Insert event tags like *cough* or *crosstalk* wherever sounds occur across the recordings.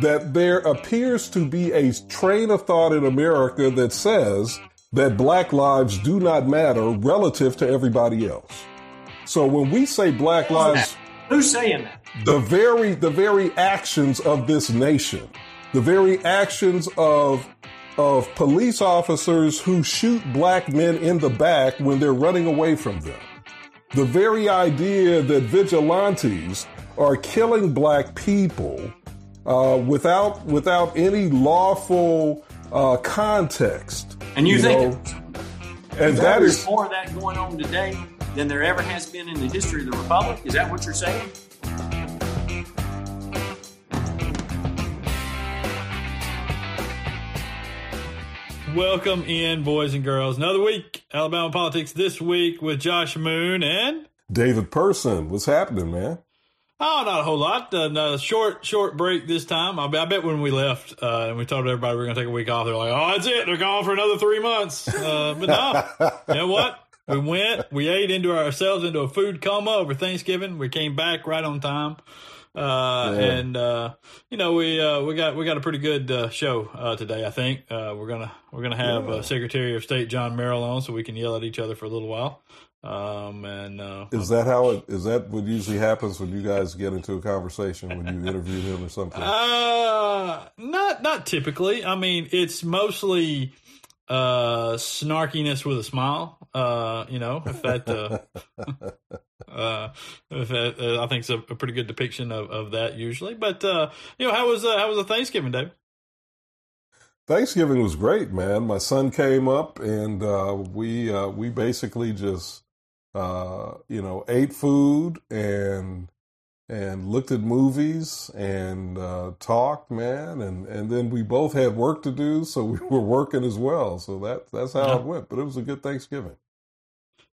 that there appears to be a train of thought in America that says that black lives do not matter relative to everybody else. So when we say black lives, who's saying that? The very the very actions of this nation, the very actions of of police officers who shoot black men in the back when they're running away from them. The very idea that vigilantes are killing black people uh, without without any lawful uh, context. And you, you think know, and that is more of that going on today than there ever has been in the history of the republic? Is that what you're saying? Welcome in, boys and girls. Another week, Alabama politics this week with Josh Moon and David Person. What's happening, man? Oh, not a whole lot. Uh, short, short break this time. I, I bet when we left uh, and we told everybody we are going to take a week off, they're like, "Oh, that's it. They're gone for another three months." Uh, but no, *laughs* you know what? We went. We ate into ourselves into a food coma over Thanksgiving. We came back right on time. Uh, yeah. and, uh, you know, we, uh, we got, we got a pretty good, uh, show, uh, today, I think. Uh, we're gonna, we're gonna have, yeah. Secretary of State John Merrill on so we can yell at each other for a little while. Um, and, is that how it, is that what usually happens when you guys get into a conversation when you interview him or something? Uh, not, not typically. I mean, it's mostly, uh snarkiness with a smile uh you know if that uh, *laughs* uh if that, uh, i think it's a, a, pretty good depiction of, of that usually but uh you know how was uh, how was the thanksgiving day thanksgiving was great man my son came up and uh we uh we basically just uh you know ate food and and looked at movies and uh, talked, man, and and then we both had work to do, so we *laughs* were working as well. So that that's how yeah. it went. But it was a good Thanksgiving.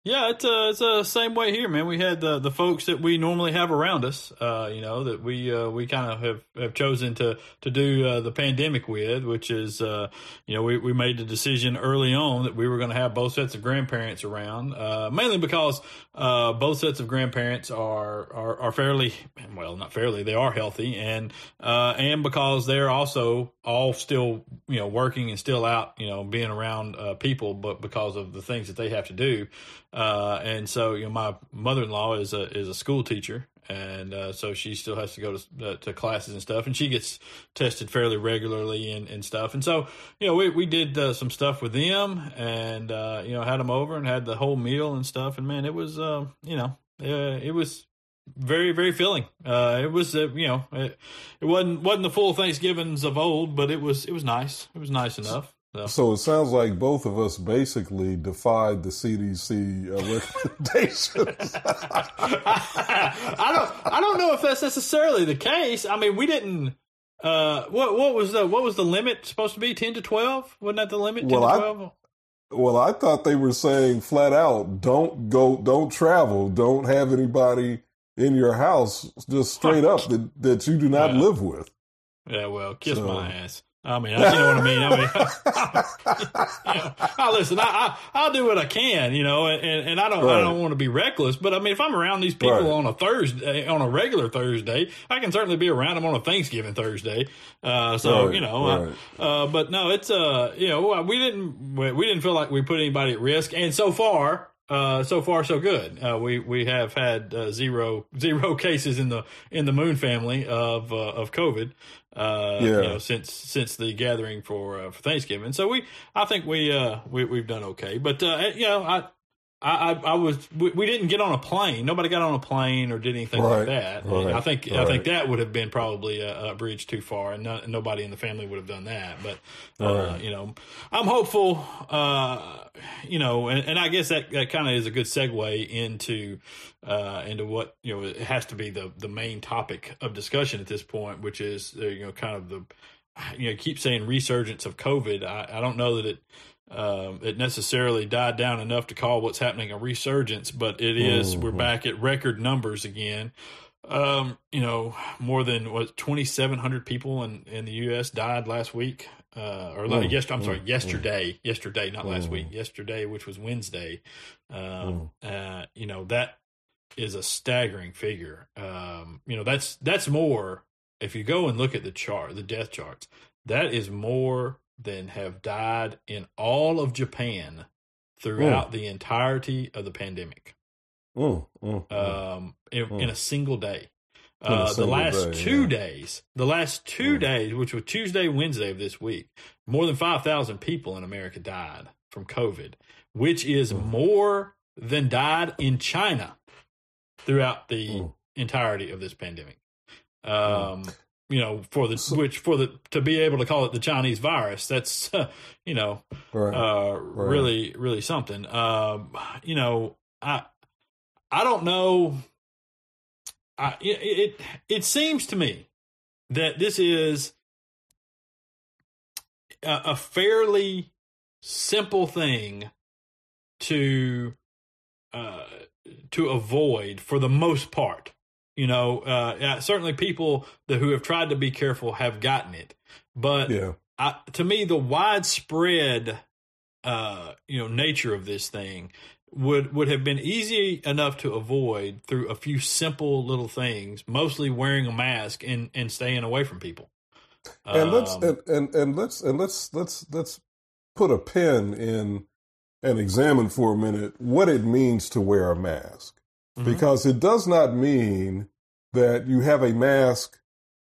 Yeah, it's uh, it's the uh, same way here, man. We had the the folks that we normally have around us, uh, you know, that we uh, we kind of have, have chosen to to do uh, the pandemic with, which is, uh, you know, we, we made the decision early on that we were going to have both sets of grandparents around, uh, mainly because uh, both sets of grandparents are, are are fairly well, not fairly, they are healthy, and uh, and because they're also all still you know working and still out, you know, being around uh, people, but because of the things that they have to do. Uh, and so, you know, my mother-in-law is a is a school teacher, and uh, so she still has to go to uh, to classes and stuff, and she gets tested fairly regularly and, and stuff. And so, you know, we we did uh, some stuff with them, and uh, you know, had them over and had the whole meal and stuff. And man, it was, uh, you know, it was very very filling. Uh, it was uh, you know it, it wasn't wasn't the full Thanksgivings of old, but it was it was nice. It was nice enough. So. so. it sounds like both of us basically defied the CDC uh, *laughs* recommendations. *laughs* I don't. I don't know if that's necessarily the case. I mean, we didn't. Uh, what what was the what was the limit supposed to be? Ten to twelve? Wasn't that the limit? 10 well, to 12? I, well, I thought they were saying flat out, don't go, don't travel, don't have anybody in your house, just straight up *laughs* that that you do not yeah. live with. Yeah, well, kiss so. my ass. I mean, you know what I mean. I mean, you *laughs* know, I listen. I, I will do what I can, you know, and, and I don't right. I don't want to be reckless, but I mean, if I'm around these people right. on a Thursday, on a regular Thursday, I can certainly be around them on a Thanksgiving Thursday. Uh, so right. you know, uh, uh, but no, it's uh, you know, we didn't we didn't feel like we put anybody at risk, and so far, uh, so far so good. Uh, we we have had uh, zero *laughs* zero cases in the in the Moon family of uh, of COVID. Uh, yeah. You know, since since the gathering for uh, for Thanksgiving, so we I think we we we've done okay. But you know, I I, I, was we, we, didn't get on a plane. Nobody got on a plane or did anything right, like that. Right, I think right. I think that would have been probably a, a bridge too far, and no, nobody in the family would have done that. But uh, you know, I'm hopeful. Uh, you know, and, and, I guess that, that kind of is a good segue into uh, into what you know it has to be the the main topic of discussion at this point, which is uh, you know kind of the you know keep saying resurgence of COVID. I, I don't know that it um, it necessarily died down enough to call what's happening a resurgence, but it is, mm-hmm. We're back at record numbers again. Um, you know, more than what 2,700 people in, in the U.S. died last week. Uh, or mm, yes, I'm mm, sorry, yesterday, mm. yesterday, not last week, mm. yesterday, which was Wednesday. Um, mm. uh, you know, that is a staggering figure. Um, you know, that's, that's more if you go and look at the chart, the death charts, that is more than have died in all of Japan throughout mm. the entirety of the pandemic. Mm, mm, mm. um, in, in, a single day. Uh, the last day, two yeah. days, the last two mm. days, which was Tuesday, Wednesday of this week, more than 5,000 people in America died from COVID, which is mm. more than died in China throughout the mm. entirety of this pandemic. Um, you know, for the which for the to be able to call it the Chinese virus, that's *laughs* uh, you know, right, uh, right. really really something. Um, you know, I I don't know. I, it, it it seems to me that this is a, a fairly simple thing to uh, to avoid for the most part. You know, uh, certainly people that who have tried to be careful have gotten it, but yeah. I, to me, the widespread, uh, you know, nature of this thing would would have been easy enough to avoid through a few simple little things, mostly wearing a mask and and staying away from people. And um, let's and, and and let's and let's let's let's put a pin in and examine for a minute what it means to wear a mask, mm-hmm. because it does not mean that you have a mask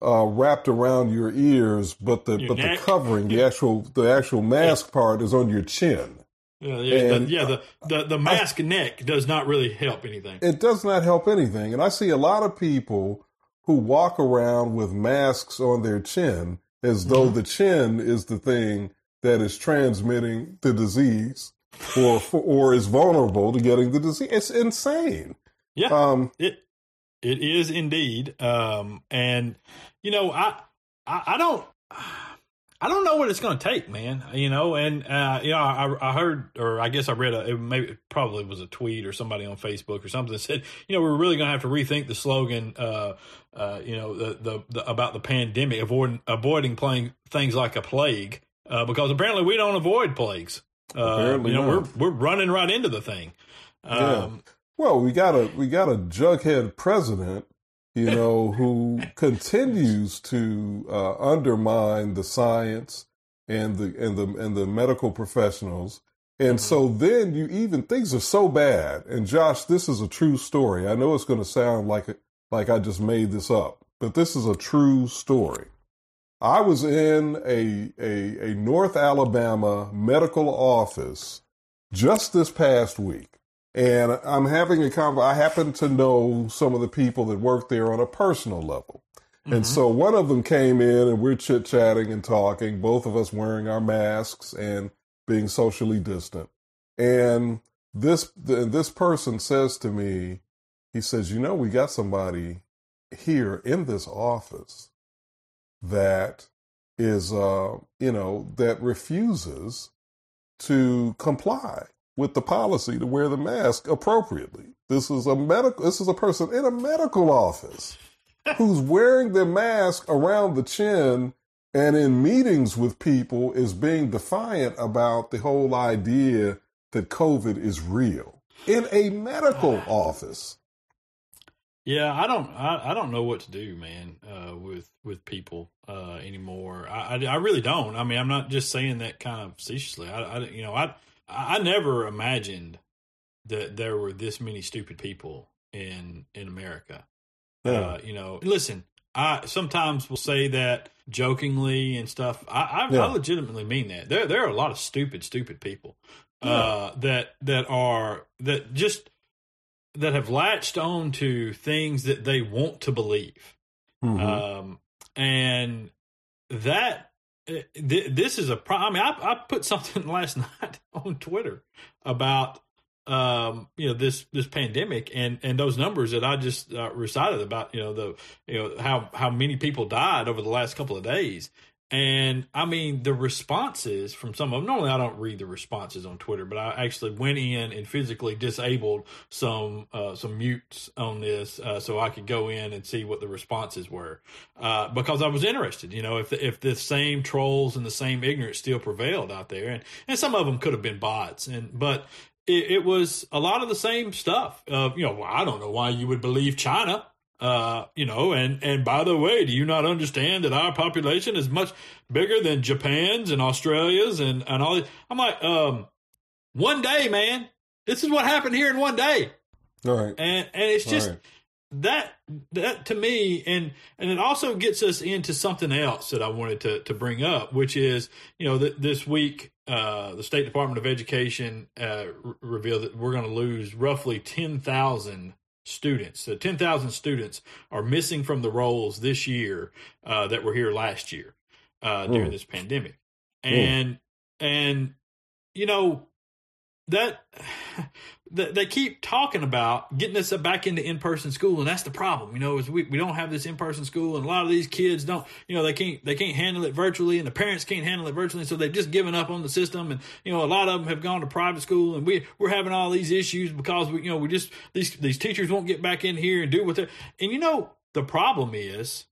uh, wrapped around your ears, but the your but neck. the covering, the actual the actual mask yeah. part is on your chin. Yeah, yeah, the, yeah. The, the, the mask I, neck does not really help anything. It does not help anything, and I see a lot of people who walk around with masks on their chin as though mm-hmm. the chin is the thing that is transmitting the disease or or is vulnerable to getting the disease. It's insane. Yeah, um, it it is indeed. Um, and you know, I I, I don't. I don't know what it's going to take, man. You know, and uh, you know, I, I heard, or I guess I read a, it maybe it probably was a tweet or somebody on Facebook or something that said, you know, we're really going to have to rethink the slogan, uh, uh, you know, the, the, the about the pandemic, avoiding avoiding playing things like a plague, uh, because apparently we don't avoid plagues. Uh, apparently, you know, not. we're we're running right into the thing. Um, yeah. Well, we got a we got a jughead president you *laughs* know, who continues to uh, undermine the science and the and the and the medical professionals. And mm-hmm. so then you even things are so bad. And Josh, this is a true story. I know it's going to sound like like I just made this up, but this is a true story. I was in a a, a North Alabama medical office just this past week and I'm having a conversation. I happen to know some of the people that work there on a personal level. Mm-hmm. And so one of them came in and we're chit chatting and talking, both of us wearing our masks and being socially distant. And this, this person says to me, he says, you know, we got somebody here in this office that is, uh, you know, that refuses to comply with the policy to wear the mask appropriately. This is a medical this is a person in a medical office *laughs* who's wearing their mask around the chin and in meetings with people is being defiant about the whole idea that COVID is real in a medical office. Yeah, I don't, I, I don't know what to do, man, uh, with with people uh, anymore. I, I, I, really don't. I mean, I'm not just saying that kind of facetiously. I, I you know, I I never imagined that there were this many stupid people in in America. Yeah. Uh, you know, listen, I sometimes will say that jokingly and stuff. I, I, yeah. I, legitimately mean that. There there are a lot of stupid, stupid people yeah. uh, that that are that just that have latched on to things that they want to believe, mm-hmm. um, and that this is a problem. I, mean, I, I put something *laughs* last night on Twitter about um, you know this this pandemic and and those numbers that I just uh, recited about you know the you know how how many people died over the last couple of days and I mean, the responses from some of them, normally I don't read the responses on Twitter, but I actually went in and physically disabled some, uh, some mutes on this, uh, so I could go in and see what the responses were, uh, because I was interested, you know, if the, if the same trolls and the same ignorance still prevailed out there. And, and some of them could have been bots. And, but it, it was a lot of the same stuff of, you know, well, I don't know why you would believe China Uh, you know, and and by the way, do you not understand that our population is much bigger than Japan's and Australia's and and all? I'm like, um, one day, man, this is what happened here in one day. All right, and and it's just right. that that to me, and and it also gets us into something else that I wanted to to bring up, which is you know th- this week uh, the State Department of Education uh, revealed that we're going to lose roughly ten thousand students. So 10,000 students are missing from the rolls this year uh, that were here last year uh, during mm. this pandemic. And, mm. and, you know, that they keep talking about getting us back into in-person school and that's the problem you know is we, we don't have this in-person school and a lot of these kids don't you know they can't they can't handle it virtually and the parents can't handle it virtually so they've just given up on the system and you know a lot of them have gone to private school and we we're having all these issues because we you know we just these these teachers won't get back in here and do what they and you know the problem is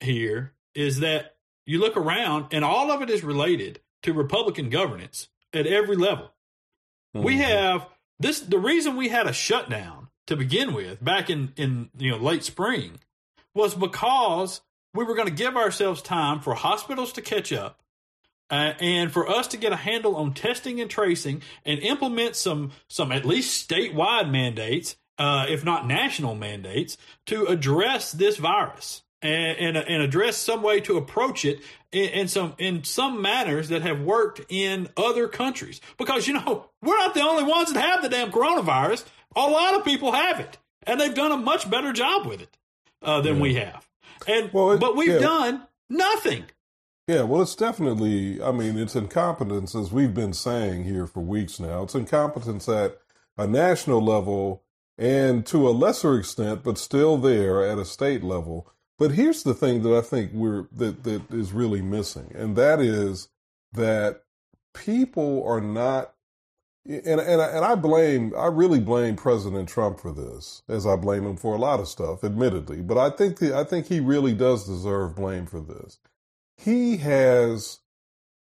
here is that you look around and all of it is related to republican governance at every level Mm-hmm. We have this. The reason we had a shutdown to begin with back in in you know late spring was because we were going to give ourselves time for hospitals to catch up uh, and for us to get a handle on testing and tracing and implement some some at least statewide mandates uh, if not national mandates to address this virus and, and, and address some way to approach it in, in, some in some manners that have worked in other countries. Because you know we're not the only ones that have the damn coronavirus. A lot of people have it, and they've done a much better job with it uh, than yeah. we have. And well, it, but we've yeah. done nothing. Yeah, well, it's definitely. I mean, it's incompetence, as we've been saying here for weeks now. It's incompetence at a national level and to a lesser extent, but still there at a state level but here's the thing that I think we're that that is really missing, and that is that people are not and and and I blame I really blame President Trump for this, as I blame him for a lot of stuff, admittedly. But I think the, I think he really does deserve blame for this. He has,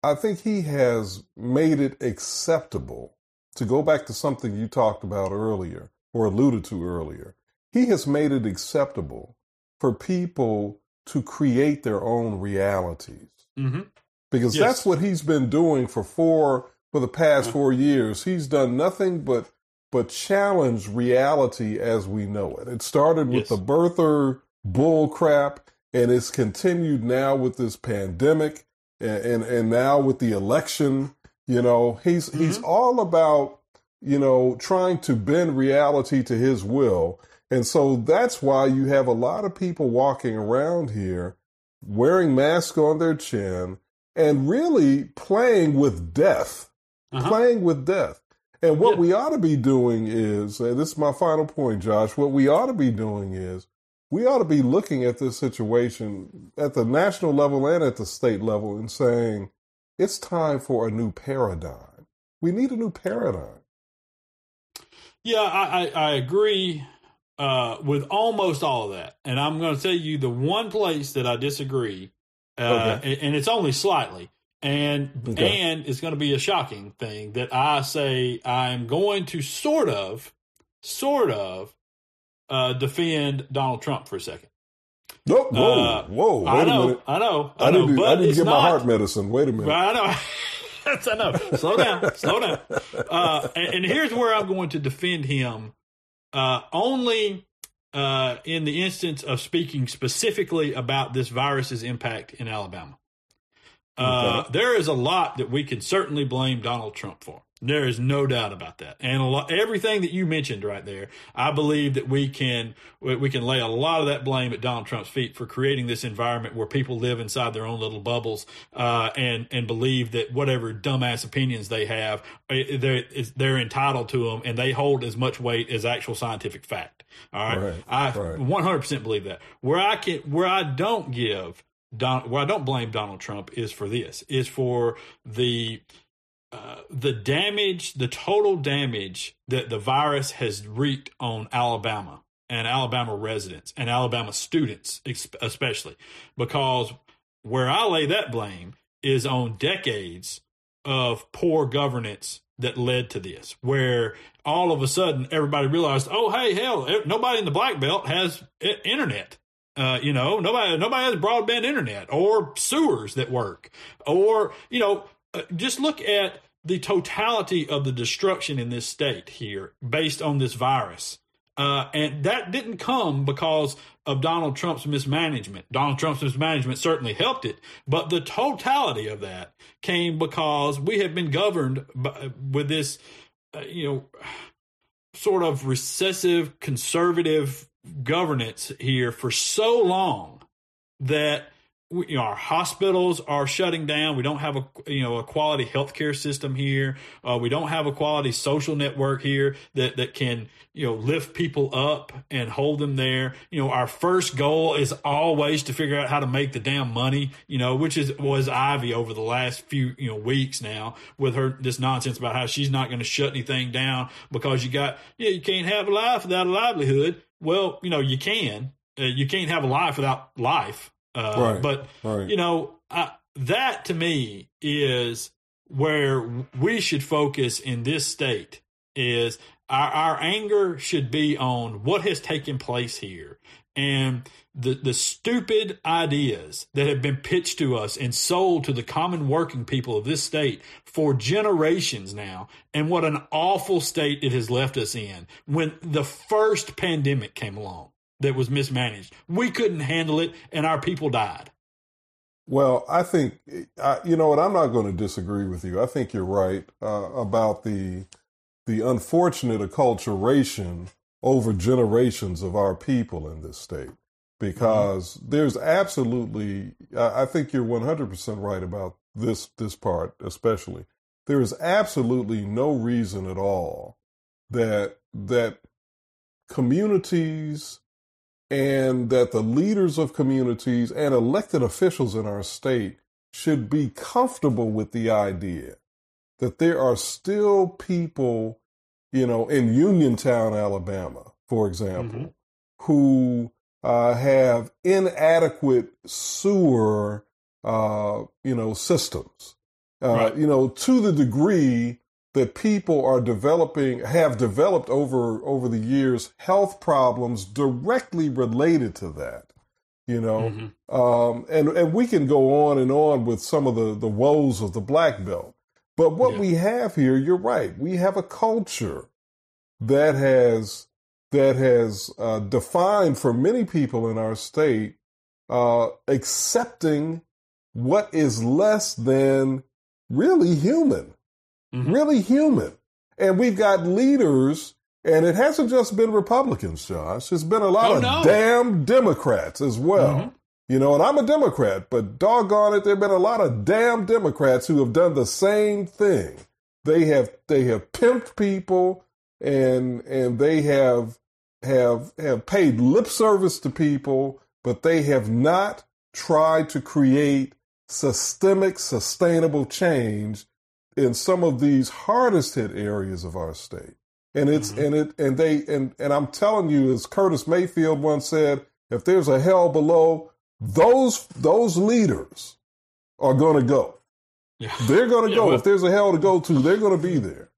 I think he has made it acceptable to go back to something you talked about earlier or alluded to earlier. He has made it acceptable for people to create their own realities. Mm-hmm. Because yes. that's what he's been doing for four for the past mm-hmm. four years. He's done nothing but but challenge reality as we know it. It started with yes. the birther bull crap, and it's continued now with this pandemic, and and, and now with the election. You know, he's mm-hmm. he's all about you know trying to bend reality to his will and so that's why you have a lot of people walking around here wearing masks on their chin and really playing with death, uh-huh. playing with death. And what yeah. we ought to be doing is, and this is my final point, Josh, what we ought to be doing is we ought to be looking at this situation at the national level and at the state level and saying, it's time for a new paradigm. We need a new paradigm. Yeah, I, I, I agree uh, with almost all of that. And I'm going to tell you the one place that I disagree, uh, okay. and, and, it's only slightly, and okay. and it's going to be a shocking thing that I say I'm going to sort of, sort of, uh, defend Donald Trump for a second. No, whoa, uh, whoa! Wait I know, a minute. I know, I, I know. To, I need to get not, my heart medicine. Wait a minute. I know. *laughs* I know. Slow down. Slow down. Uh, and, and, here's where I'm going to defend him uh, only uh, in the instance of speaking specifically about this virus's impact in Alabama. Uh, there is a lot that we can certainly blame Donald Trump for. There is no doubt about that, and lot, everything that you mentioned right there, I believe that we can we can lay a lot of that blame at Donald Trump's feet for creating this environment where people live inside their own little bubbles uh, and and believe that whatever dumbass opinions they have, eh, they're they're entitled to them, and they hold as much weight as actual scientific fact. All right, right I 100% believe that. Where I can where I don't give Don, where I don't blame Donald Trump is for this, is for the the damage, the total damage that the virus has wreaked on Alabama and Alabama residents and Alabama students, especially because where I lay that blame is on decades of poor governance that led to this, where all of a sudden everybody realized, oh, hey, hell, nobody in the black belt has internet. Uh, you know, nobody nobody has broadband internet or sewers that work, or you know, just look at the totality of the destruction in this state here based on this virus. Uh, and that didn't come because of Donald Trump's mismanagement. Donald Trump's mismanagement certainly helped it, but the totality of that came because we have been governed by, with this, uh, you know, sort of recessive conservative governance here for so long that we, you know, our hospitals are shutting down. We don't have a you know a quality healthcare system here. Uh, we don't have a quality social network here that that can you know lift people up and hold them there. You know, our first goal is always to figure out how to make the damn money. You know, which is was Ivey over the last few you know weeks now with her this nonsense about how she's not going to shut anything down because you got yeah you can't have a life without a livelihood. Well, you know you can. Uh, you can't have a life without life uh, right, but right. you know that to me is where we should focus in this state. Is our, our anger should be on what has taken place here and the the stupid ideas that have been pitched to us and sold to the common working people of this state for generations now and what an awful state it has left us in when the first pandemic came along that was mismanaged. We couldn't handle it, and our people died. Well, I think you know what. I'm not going to disagree with you. I think you're right uh, about the the unfortunate acculturation over generations of our people in this state. Because mm-hmm. there's absolutely, I think you're 100% right about this this part, especially. There is absolutely no reason at all that that communities and that the leaders of communities and elected officials in our state should be comfortable with the idea that there are still people, you know, in Uniontown, Alabama, for example, mm-hmm. who uh, have inadequate sewer, uh, you know, systems. Uh, right. You know, to the degree that people are developing have developed over over the years health problems directly related to that you know mm-hmm. um, and and we can go on and on with some of the the woes of the black belt but what yeah. we have here you're right we have a culture that has that has uh, defined for many people in our state uh, accepting what is less than really human mm-hmm. really human. And we've got leaders, and it hasn't just been Republicans, Josh. It's been a lot oh, of no. damn Democrats as well. Mm-hmm. You know, and I'm a Democrat, but doggone it, there have been a lot of damn Democrats who have done the same thing. They have they have pimped people and and they have have have paid lip service to people, but they have not tried to create systemic, sustainable change in some of these hardest hit areas of our state. And it's mm-hmm. and it and they and and I'm telling you, as Curtis Mayfield once said, if there's a hell below, those those leaders are going to go. Yeah. They're going to yeah, go. Well, if there's a hell to go to, they're going to be there.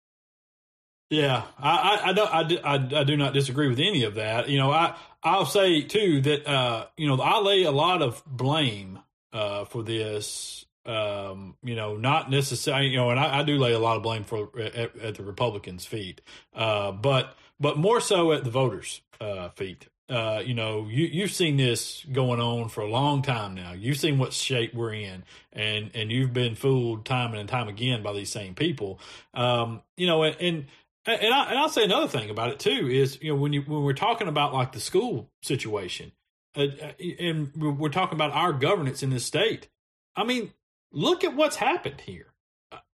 Yeah, I, I, I don't, I, I, I, do not disagree with any of that. You know, I, I'll say too that, uh, you know, I lay a lot of blame, uh, for this um, you know, not necessarily, you know, and I, I, do lay a lot of blame for at, at the Republicans' feet, uh, but but more so at the voters' uh, feet. Uh, you know, you you've seen this going on for a long time now. You've seen what shape we're in, and and you've been fooled time and time again by these same people. Um, you know, and. and and, I, and I'll say another thing about it too is you know when you when we're talking about like the school situation, uh, uh and we're talking about our governance in this state. I mean, look at what's happened here.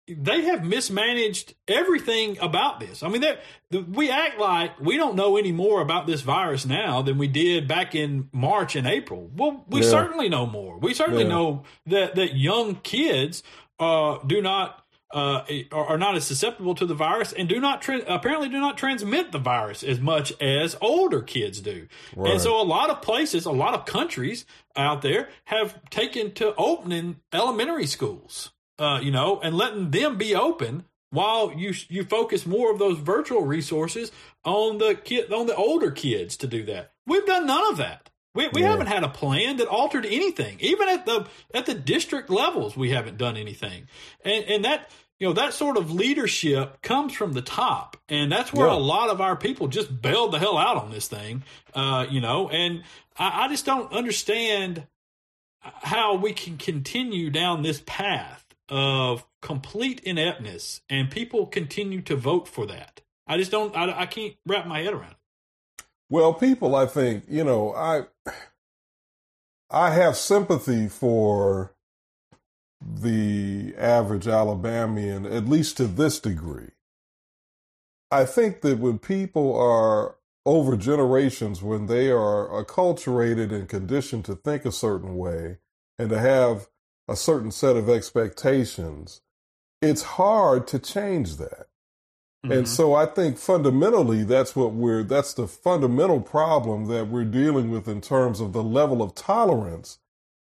They have mismanaged everything about this. I mean, we act like we don't know any more about this virus now than we did back in March and April. Well, we yeah. certainly know more. We certainly yeah. know that that young kids uh, do not uh, are not as susceptible to the virus and do not tra- apparently do not transmit the virus as much as older kids do. Right. And so a lot of places, a lot of countries out there have taken to opening elementary schools. uh, you know, and letting them be open while you you focus more of those virtual resources on the kid on the older kids to do that. We've done none of that. We, we yeah. haven't had a plan that altered anything. Even at the at the district levels, we haven't done anything. And and that you know that sort of leadership comes from the top, and that's where yeah. a lot of our people just bailed the hell out on this thing. Uh, you know, and I, I just don't understand how we can continue down this path of complete ineptness and people continue to vote for that. I just don't, I, I can't wrap my head around it. Well, people, I think, you know, I, I have sympathy for the average Alabamian, at least to this degree. I think that when people are over generations, when they are acculturated and conditioned to think a certain way and to have a certain set of expectations, it's hard to change that. Mm-hmm. And so I think fundamentally that's what we're that's the fundamental problem that we're dealing with in terms of the level of tolerance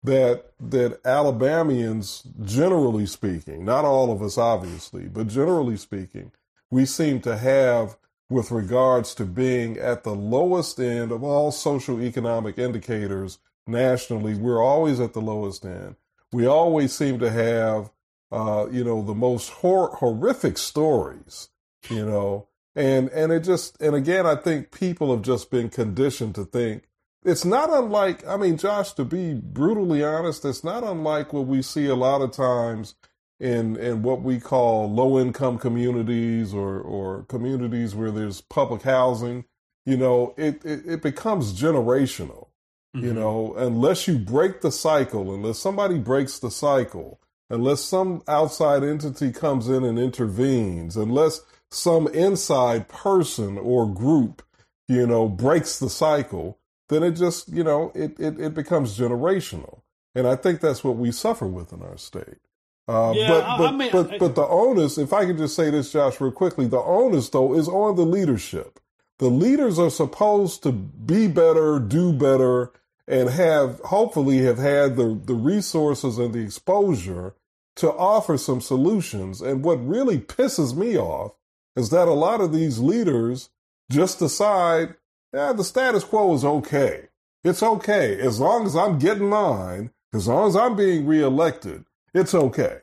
that that Alabamians generally speaking, not all of us obviously, but generally speaking, we seem to have with regards to being at the lowest end of all social economic indicators nationally, we're always at the lowest end we always seem to have, uh, you know, the most hor- horrific stories, you know, and and it just and again, I think people have just been conditioned to think it's not unlike. I mean, Josh, to be brutally honest, it's not unlike what we see a lot of times in in what we call low income communities or or communities where there's public housing. You know, it, it, it becomes generational Mm-hmm. You know, unless you break the cycle, unless somebody breaks the cycle, unless some outside entity comes in and intervenes, unless some inside person or group, you know, breaks the cycle, then it just, you know, it, it, it becomes generational. And I think that's what we suffer with in our state. Uh, yeah, but but, I mean, but, but the onus, if I could just say this, Josh, real quickly, the onus though is on the leadership. The leaders are supposed to be better, do better, and have hopefully have had the, the resources and the exposure to offer some solutions. And what really pisses me off is that a lot of these leaders just decide, yeah, the status quo is okay. It's okay. As long as I'm getting mine, as long as I'm being reelected, it's okay.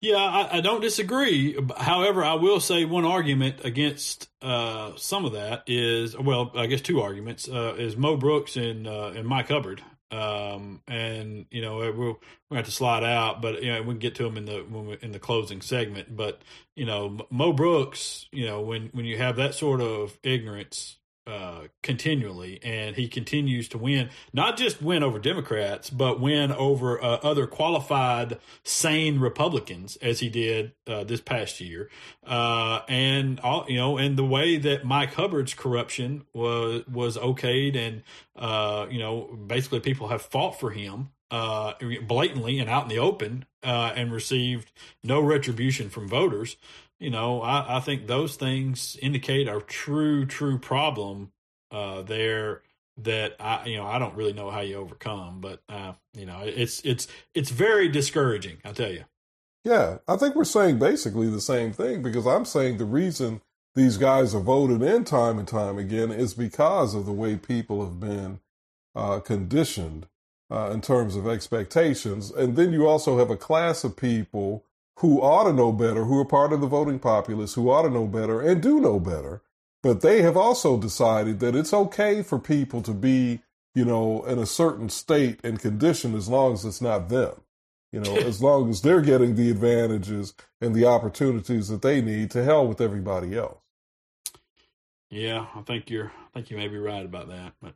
Yeah, I, I, don't disagree. However, I will say one argument against uh, some of that is well, I guess two arguments uh, is Mo Brooks and uh, and Mike Hubbard. Um, and you know we'll we will have to slide out, but you know we can get to them in the we, in the closing segment. But you know Mo Brooks, you know when when you have that sort of ignorance uh, continually, and he continues to win. Not just win over Democrats, but win over uh, other qualified, sane Republicans, as he did uh, this past year. Uh, and all you know, and the way that Mike Hubbard's corruption was was okayed, and uh, you know, basically people have fought for him uh, blatantly and out in the open, and received no retribution from voters you know, I, I think those things indicate a true, true problem uh, there that I, you know, I don't really know how you overcome, but uh, you know, it's it's it's very discouraging. I tell you. Yeah, I think we're saying basically the same thing because I'm saying the reason these guys are voted in time and time again is because of the way people have been uh, conditioned uh, in terms of expectations, and then you also have a class of people who ought to know better, who are part of the voting populace, who ought to know better and do know better. But they have also decided that it's okay for people to be, you know, in a certain state and condition as long as it's not them. You know, as long as they're getting the advantages and the opportunities that they need to hell with everybody else. Yeah, I think you're I think you may be right about that. But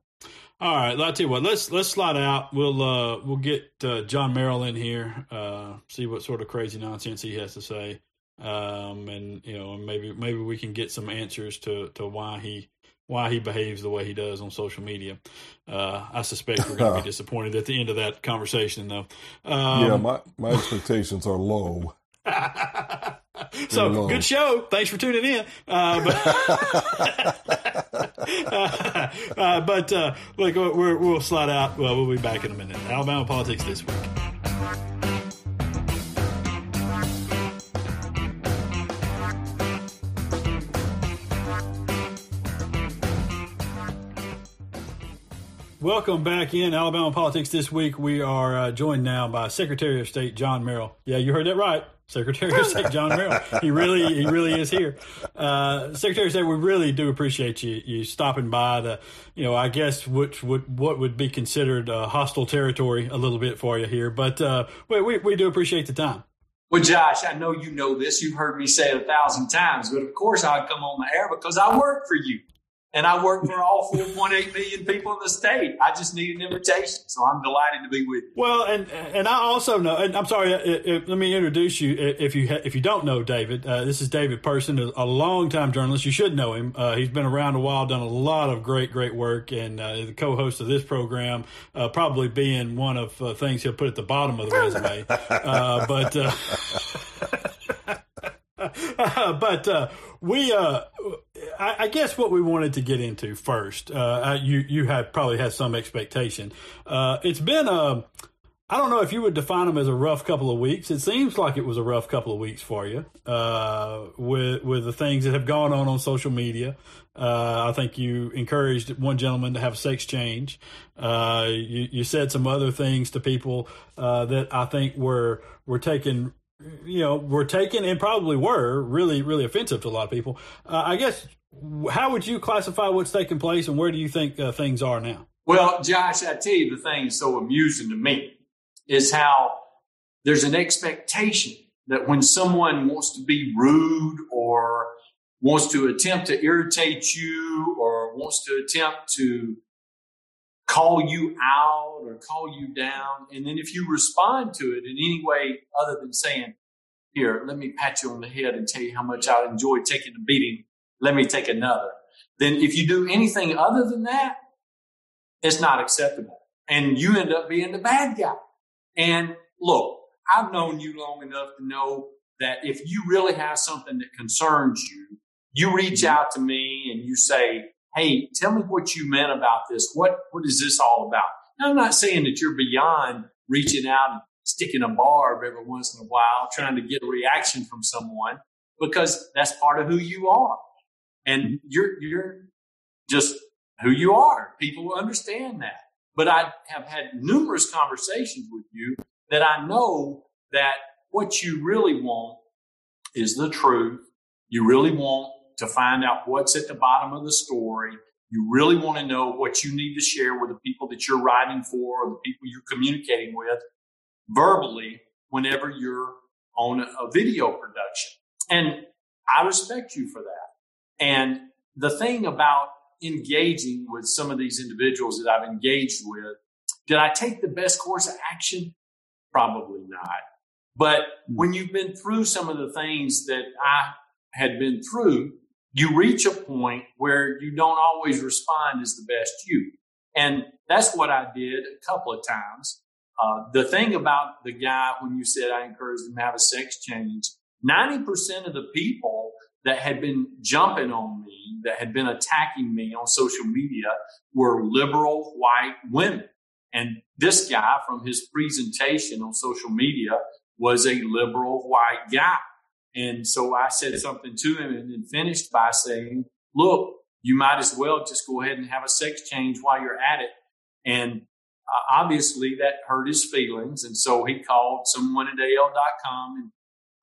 all right, I'll tell you what. Let's let's slide out. We'll uh, we'll get uh, John Merrill in here. Uh, see what sort of crazy nonsense he has to say, um, and you know maybe maybe we can get some answers to to why he why he behaves the way he does on social media. Uh, I suspect we're going to be *laughs* disappointed at the end of that conversation, though. Um, yeah, my my expectations are low. *laughs* so good show. Thanks for tuning in. Uh, but *laughs* uh, but uh, look, we will slide out. Well, we'll be back in a minute. Alabama politics this week. Welcome back in Alabama Politics This Week. We are uh, joined now by Secretary of State John Merrill. Yeah, you heard that right. Secretary *laughs* of State John Merrill. He really, he really is here. Uh, Secretary of State, we really do appreciate you you stopping by the, you know, I guess which would what would be considered uh, hostile territory a little bit for you here, but uh, we, we we do appreciate the time. Well, Josh, I know you know this. You've heard me say it a thousand times, but of course I come on the air because I work for you and I work for all 4.8 million people in the state. I just need an invitation, so I'm delighted to be with you. Well, and and I also know, and I'm sorry, it, it, let me introduce you. If you if you don't know David, uh, this is David Person, a long-time journalist. You should know him. Uh, he's been around a while, done a lot of great great work, and uh, the co-host of this program, uh, probably being one of uh, things he'll put at the bottom of the resume. *laughs* Uh, *laughs* *laughs* but but we I, I, guess what we wanted to get into first, uh, you you had probably had some expectation. Uh, it's been a, I don't know if you would define them as a rough couple of weeks. It seems like it was a rough couple of weeks for you uh, with with the things that have gone on on social media. Uh, I think you encouraged one gentleman to have a sex change. Uh, you, you said some other things to people uh, that I think were were taken you know, were taken and probably were really, really offensive to a lot of people. Uh, I guess how would you classify what's taking place, and where do you think uh, things are now? Well, Josh, I tell you, the thing so amusing to me is how there's an expectation that when someone wants to be rude or wants to attempt to irritate you or wants to attempt to call you out or call you down, and then if you respond to it in any way other than saying, Here, let me pat you on the head and tell you how much I enjoyed taking the beating let me take another. Then if you do anything other than that, it's not acceptable. And you end up being the bad guy. And look, I've known you long enough to know that if you really have something that concerns you, you reach mm-hmm. out to me and you say, Hey, tell me what you meant about this. What, what is this all about? Now, I'm not saying that you're beyond reaching out and sticking a barb every once in a while, trying to get a reaction from someone, because that's part of who you are and mm-hmm. you're you're just who you are. People will understand that. But I have had numerous conversations with you that I know that what you really want is the truth. You really want to find out what's at the bottom of the story. You really want to know what you need to share with the people that you're writing for or the people you're communicating with verbally whenever you're on a video production. And I respect you for that. And the thing about engaging with some of these individuals that I've engaged with, did I take the best course of action? Probably not. But hmm. when you've been through some of the things that I had been through, you reach a point where you don't always respond as the best you. And that's what I did a couple of times. Uh, the thing about the guy, when you said I encouraged him to have a sex change, 90% of the people that had been jumping on me, that had been attacking me on social media were liberal white women. And this guy from his presentation on social media was a liberal white guy. And so I said something to him and then finished by saying, look, you might as well just go ahead and have a sex change while you're at it. And uh, obviously that hurt his feelings. And so he called someone at AL.com and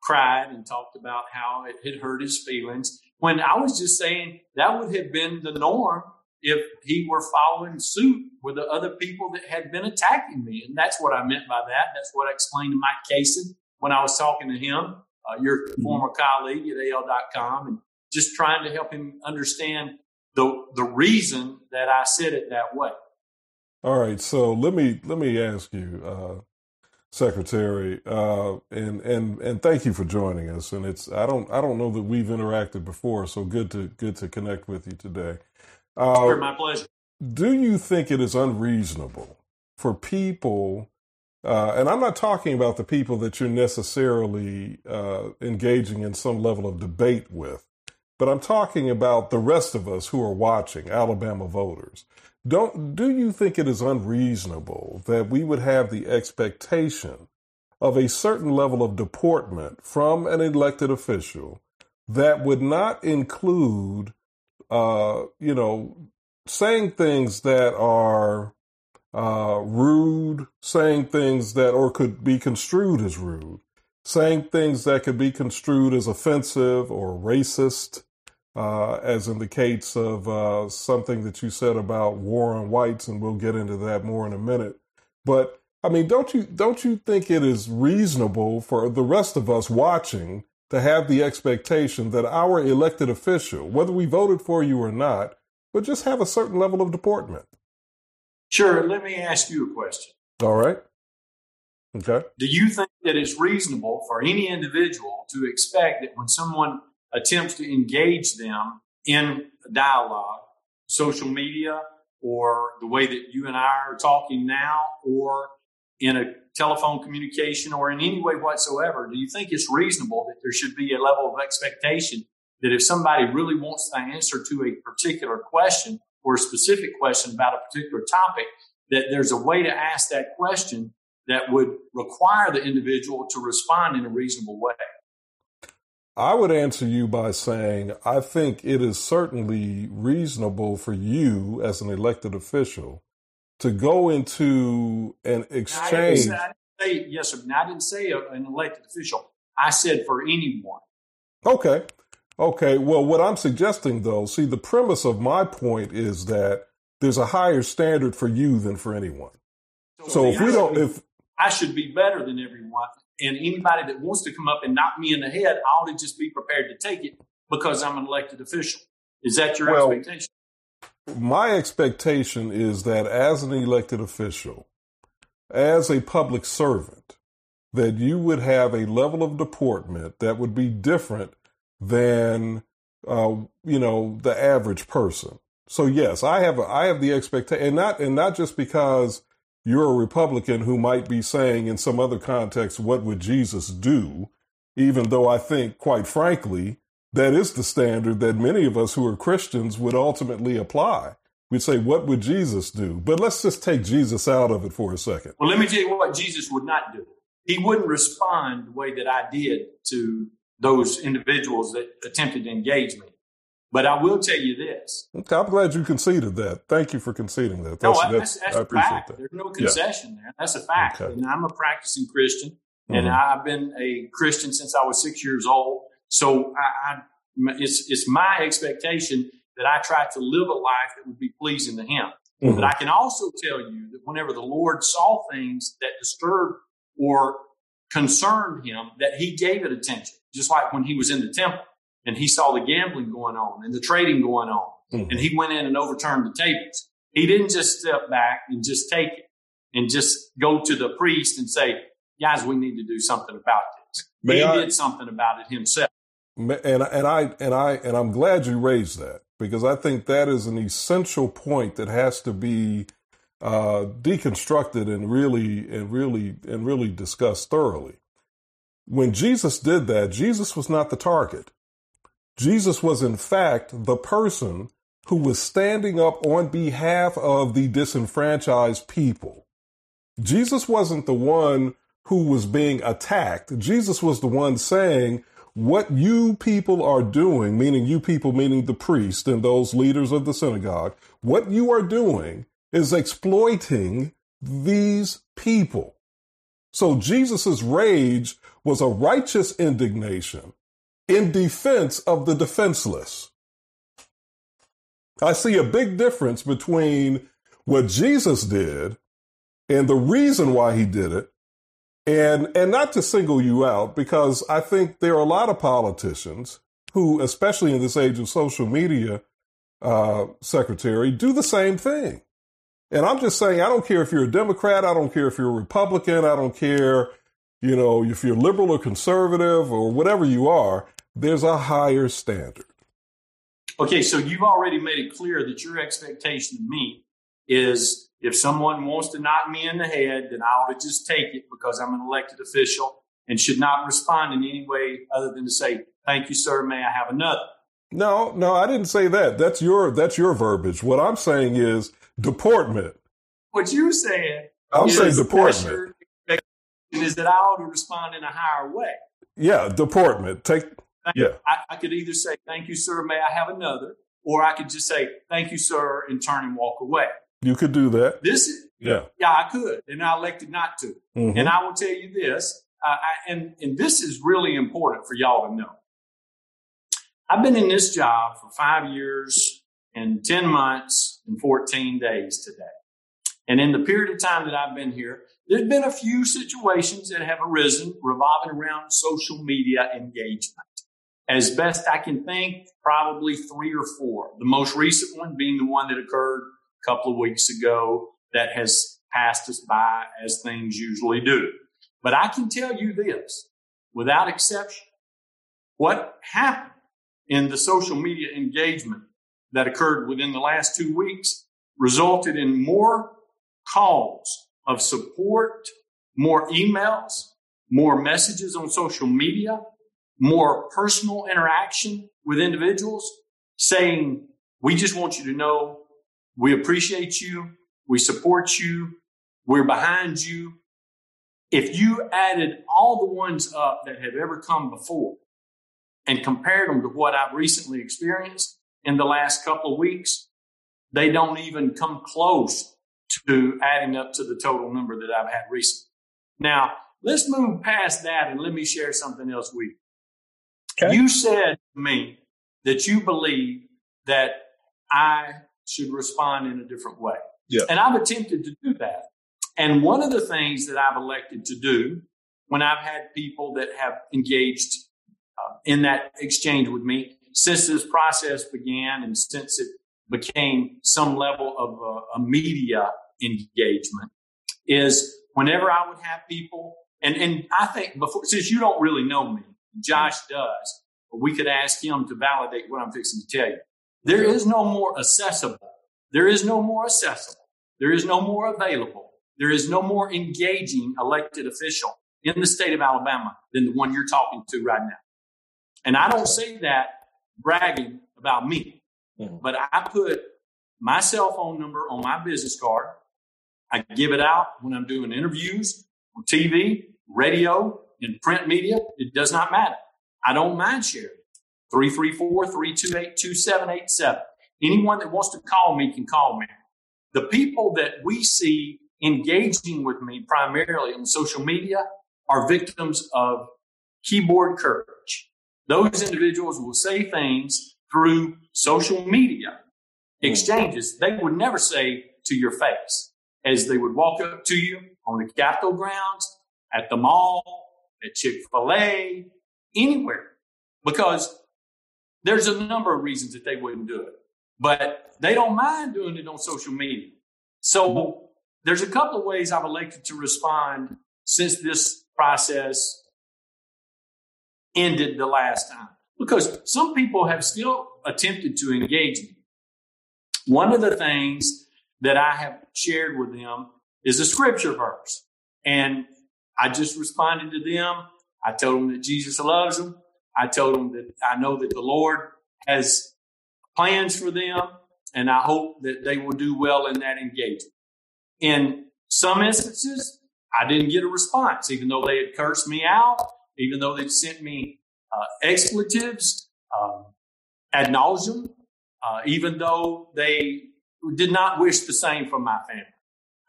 cried and talked about how it had hurt his feelings. When I was just saying that would have been the norm if he were following suit with the other people that had been attacking me. And that's what I meant by that. That's what I explained to Mike Cason when I was talking to him, uh, your mm-hmm. former colleague at AL.com, and just trying to help him understand the, the reason that I said it that way. All right, so let me let me ask you, uh, Secretary, uh, and and and thank you for joining us. And it's I don't I don't know that we've interacted before, so good to good to connect with you today. Uh, sure, my pleasure. Do you think it is unreasonable for people? Uh, and I'm not talking about the people that you're necessarily uh, engaging in some level of debate with, but I'm talking about the rest of us who are watching, Alabama voters. Don't do you think it is unreasonable that we would have the expectation of a certain level of deportment from an elected official that would not include, uh, you know, saying things that are uh, rude, saying things that or could be construed as rude, saying things that could be construed as offensive or racist, uh, as in the case of uh, something that you said about war on whites, and we'll get into that more in a minute. But I mean, don't you don't you think it is reasonable for the rest of us watching to have the expectation that our elected official, whether we voted for you or not, would just have a certain level of deportment? Sure. Let me ask you a question. All right. Okay. Do you think that it's reasonable for any individual to expect that when someone attempts to engage them in dialogue, social media, or the way that you and I are talking now, or in a telephone communication, or in any way whatsoever, do you think it's reasonable that there should be a level of expectation that if somebody really wants the answer to a particular question or a specific question about a particular topic, that there's a way to ask that question that would require the individual to respond in a reasonable way? I would answer you by saying I think it is certainly reasonable for you as an elected official to go into an exchange. I didn't say, yes, sir. I didn't say an elected official. I said for anyone. Okay. Okay. Well, what I'm suggesting, though, see, the premise of my point is that there's a higher standard for you than for anyone. So, so if we don't, if I should be better than everyone, and anybody that wants to come up and knock me in the head, I ought to just be prepared to take it because I'm an elected official. Is that your well, expectation? My expectation is that as an elected official, as a public servant, that you would have a level of deportment that would be different than uh, you know the average person. So yes, I have a, I have the expectation, and not and not just because you're a Republican who might be saying in some other context, what would Jesus do? Even though I think, quite frankly, that is the standard that many of us who are Christians would ultimately apply. We'd say, what would Jesus do? But let's just take Jesus out of it for a second. Well, let me tell you what Jesus would not do. He wouldn't respond the way that I did to those individuals that attempted to engage me. But I will tell you this. Okay, I'm glad you conceded that. Thank you for conceding that. That's, no, that's, that's, I appreciate fact. that. There's no concession yeah. there. That's a fact. Okay. And I'm a practicing Christian, mm-hmm. and I've been a Christian since I was six years old. So I, I, it's it's my expectation that I try to live a life that would be pleasing to Him. Mm-hmm. But I can also tell you that whenever the Lord saw things that disturbed or concerned Him, that He gave it attention. Just like when He was in the temple and he saw the gambling going on and the trading going on. Mm-hmm. And he went in and overturned the tables. He didn't just step back and just take it and just go to the priest and say, guys, we need to do something about this. May he I, did something about it himself. And, and I, and I, and I'm glad you raised that because I think that is an essential point that has to be uh, deconstructed and really, and really, and really discussed thoroughly. When Jesus did that, Jesus was not the target. Jesus was, in fact, the person who was standing up on behalf of the disenfranchised people. Jesus wasn't the one who was being attacked. Jesus was the one saying, what you people are doing, meaning you people, meaning the priest and those leaders of the synagogue, what you are doing is exploiting these people. So Jesus' rage was a righteous indignation in defense of the defenseless. I see a big difference between what Jesus did and the reason why he did it. And, and not to single you out, because I think there are a lot of politicians who, especially in this age of social media, uh, secretary, do the same thing. And I'm just saying, I don't care if you're a Democrat, I don't care if you're a Republican, I don't care, you know, if you're liberal or conservative or whatever you are there's a higher standard. Okay, so you've already made it clear that your expectation of me is if someone wants to knock me in the head, then I ought to just take it because I'm an elected official and should not respond in any way other than to say, Thank you, sir. May I have another? No, no, I didn't say that. That's your that's your verbiage. What I'm saying is deportment. What you're saying I'm saying deportment. Is that I ought to respond in a higher way. Yeah, deportment. Take yeah. I, I, could either say, thank you, sir, may I have another? Or I could just say, thank you, sir, and turn and walk away. You could do that. This, Yeah. Yeah, I could, and I elected not to. Mm-hmm. And I will tell you this, uh, I, and, and this is really important for y'all to know. I've been in this job for five years and 10 months and 14 days today. And in the period of time that I've been here, there's been a few situations that have arisen revolving around social media engagement. As best I can think, probably three or four. The most recent one being the one that occurred a couple of weeks ago that has passed us by as things usually do. But I can tell you this without exception. What happened in the social media engagement that occurred within the last two weeks resulted in more calls of support, more emails, more messages on social media, more personal interaction with individuals saying, we just want you to know we appreciate you. We support you. We're behind you. If you added all the ones up that have ever come before and compared them to what I've recently experienced in the last couple of weeks, they don't even come close to adding up to the total number that I've had recently. Now, let's move past that and let me share something else with you. Okay. You said to me that you believe that I should respond in a different way. Yeah. And I've attempted to do that. And one of the things that I've elected to do when I've had people that have engaged uh, in that exchange with me since this process began and since it became some level of a, a media engagement is whenever I would have people, and, and I think before, since you don't really know me, Josh does, but we could ask him to validate what I'm fixing to tell you. There is no more accessible. There is no more accessible. There is no more available. There is no more engaging elected official in the state of Alabama than the one you're talking to right now. And I don't say that bragging about me. Mm-hmm. But I put my cell phone number on my business card. I give it out when I'm doing interviews on TV, radio, in print media. It does not matter. I don't mind sharing. 334-328-2787. Anyone that wants to call me can call me. The people that we see engaging with me primarily on social media are victims of keyboard courage. Those individuals will say things through social media hmm. exchanges they would never say to your face as they would walk up to you on the Capitol grounds, at the mall, at Chick fil A, anywhere. Because there's a number of reasons that they wouldn't do it, but they don't mind doing it on social media. So there's a couple of ways I've elected to respond since this process ended the last time. Because some people have still attempted to engage me. One of the things that I have shared with them is a scripture verse. And I just responded to them. I told them that Jesus loves them. I told them that I know that the Lord has plans for them, and I hope that they will do well in that engagement. In some instances, I didn't get a response, even though they had cursed me out, even though they'd sent me uh, expletives, um, ad nauseum, uh, even though they did not wish the same from my family.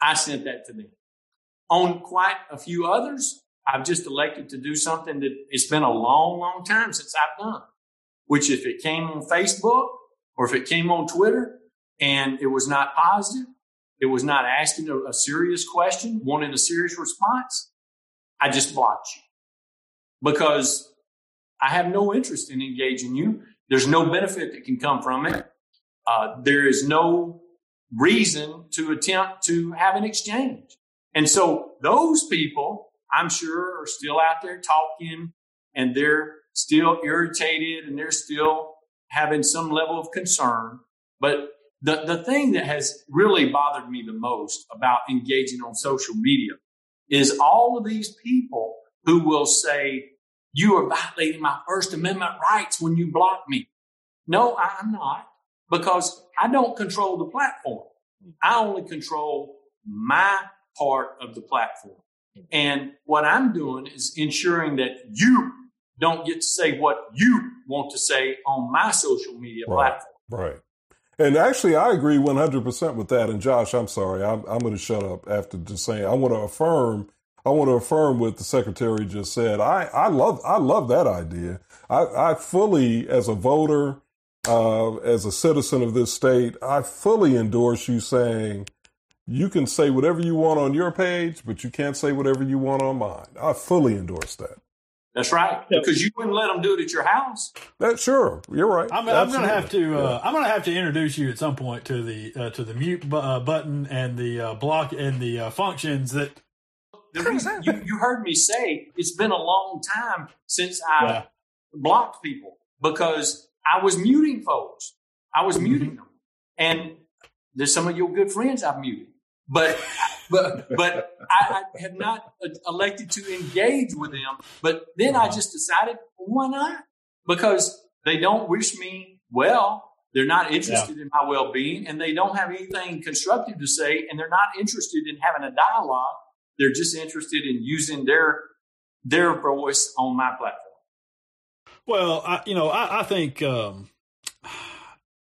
I sent that to them. On quite a few others, I've just elected to do something that it's been a long, long time since I've done, which if it came on Facebook or if it came on Twitter and it was not positive, it was not asking a, a serious question, wanting a serious response, I just blocked you because I have no interest in engaging you. There's no benefit that can come from it. Uh, there is no reason to attempt to have an exchange. And so those people, I'm sure, are still out there talking and they're still irritated and they're still having some level of concern. But the, the thing that has really bothered me the most about engaging on social media is all of these people who will say, you are violating my First Amendment rights when you block me. No, I'm not because I don't control the platform. I only control my part of the platform. And what I'm doing is ensuring that you don't get to say what you want to say on my social media right, platform. Right. And actually, I agree 100% with that. And Josh, I'm sorry, I'm, I'm going to shut up after just saying I want to affirm. I want to affirm what the secretary just said. I, I love I love that idea. I, I fully, as a voter, uh, as a citizen of this state, I fully endorse you saying you can say whatever you want on your page, but you can't say whatever you want on mine. I fully endorse that. That's right, because you wouldn't let them do it at your house. That sure, you're right. I'm, I'm going to have to. Uh, I'm going to have to introduce you at some point to the uh, to the mute bu- uh, button and the uh, block and the uh, functions that. The reason you, you heard me say it's been a long time since I yeah. blocked people because I was muting folks. I was muting mm-hmm. them, and there's some of your good friends I've muted but but but I, I, have not elected to engage with them. But then I just decided, why not? Because they don't wish me well. They're not interested yeah. in my well being, and they don't have anything constructive to say, and they're not interested in having a dialogue. They're just interested in using their their voice on my platform. Well, I, you know, I, I think um,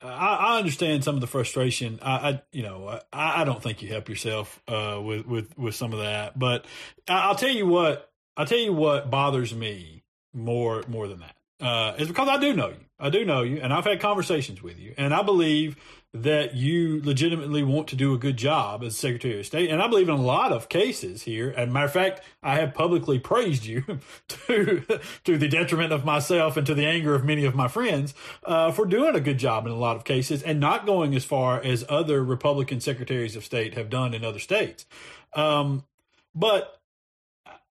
I, I, understand some of the frustration. I, you know, I, I, don't think you help yourself uh, with with with some of that. But I, will tell you what. I'll tell you what bothers me more more than that uh, is because I do know you. I do know you, and I've had conversations with you, and I believe that you legitimately want to do a good job as Secretary of State. And I believe in a lot of cases here. And matter of fact, I have publicly praised you *laughs* to *laughs* to the detriment of myself and to the anger of many of my friends uh, for doing a good job in a lot of cases and not going as far as other Republican secretaries of state have done in other states. Um, but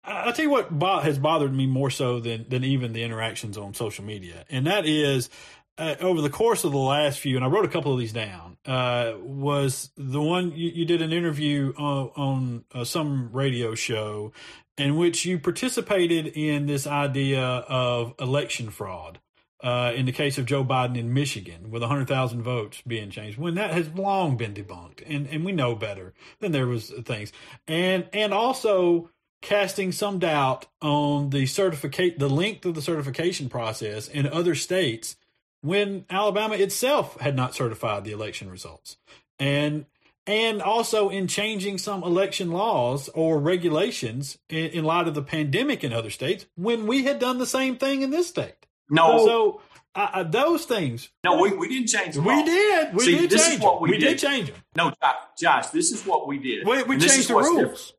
I'll tell you what has bothered me more so than than even the interactions on social media, and that is uh, over the course of the last few, and I wrote a couple of these down, uh, was the one you, you did an interview on, on uh, some radio show in which you participated in this idea of election fraud. Uh, in the case of Joe Biden in Michigan, with 100,000 votes being changed, when that has long been debunked, and, and we know better than there was things, and and also casting some doubt on the certificate, the length of the certification process in other states when Alabama itself had not certified the election results. And and also in changing some election laws or regulations in, in light of the pandemic in other states when we had done the same thing in this state. No. So uh, those things. No, we, we didn't change them. We did. We See, did this change is what we, we did. did. change them. No, Josh, this is what we did. We, we changed the rules. Different.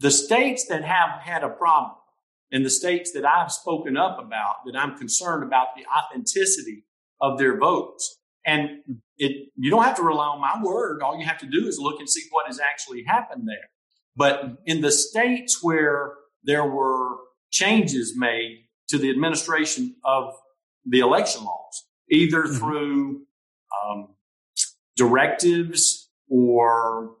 The states that have had a problem and the states that I've spoken up about that I'm concerned about the authenticity of their votes. And it, you don't have to rely on my word. All you have to do is look and see what has actually happened there. But in the states where there were changes made to the administration of the election laws, either mm-hmm. through um, directives or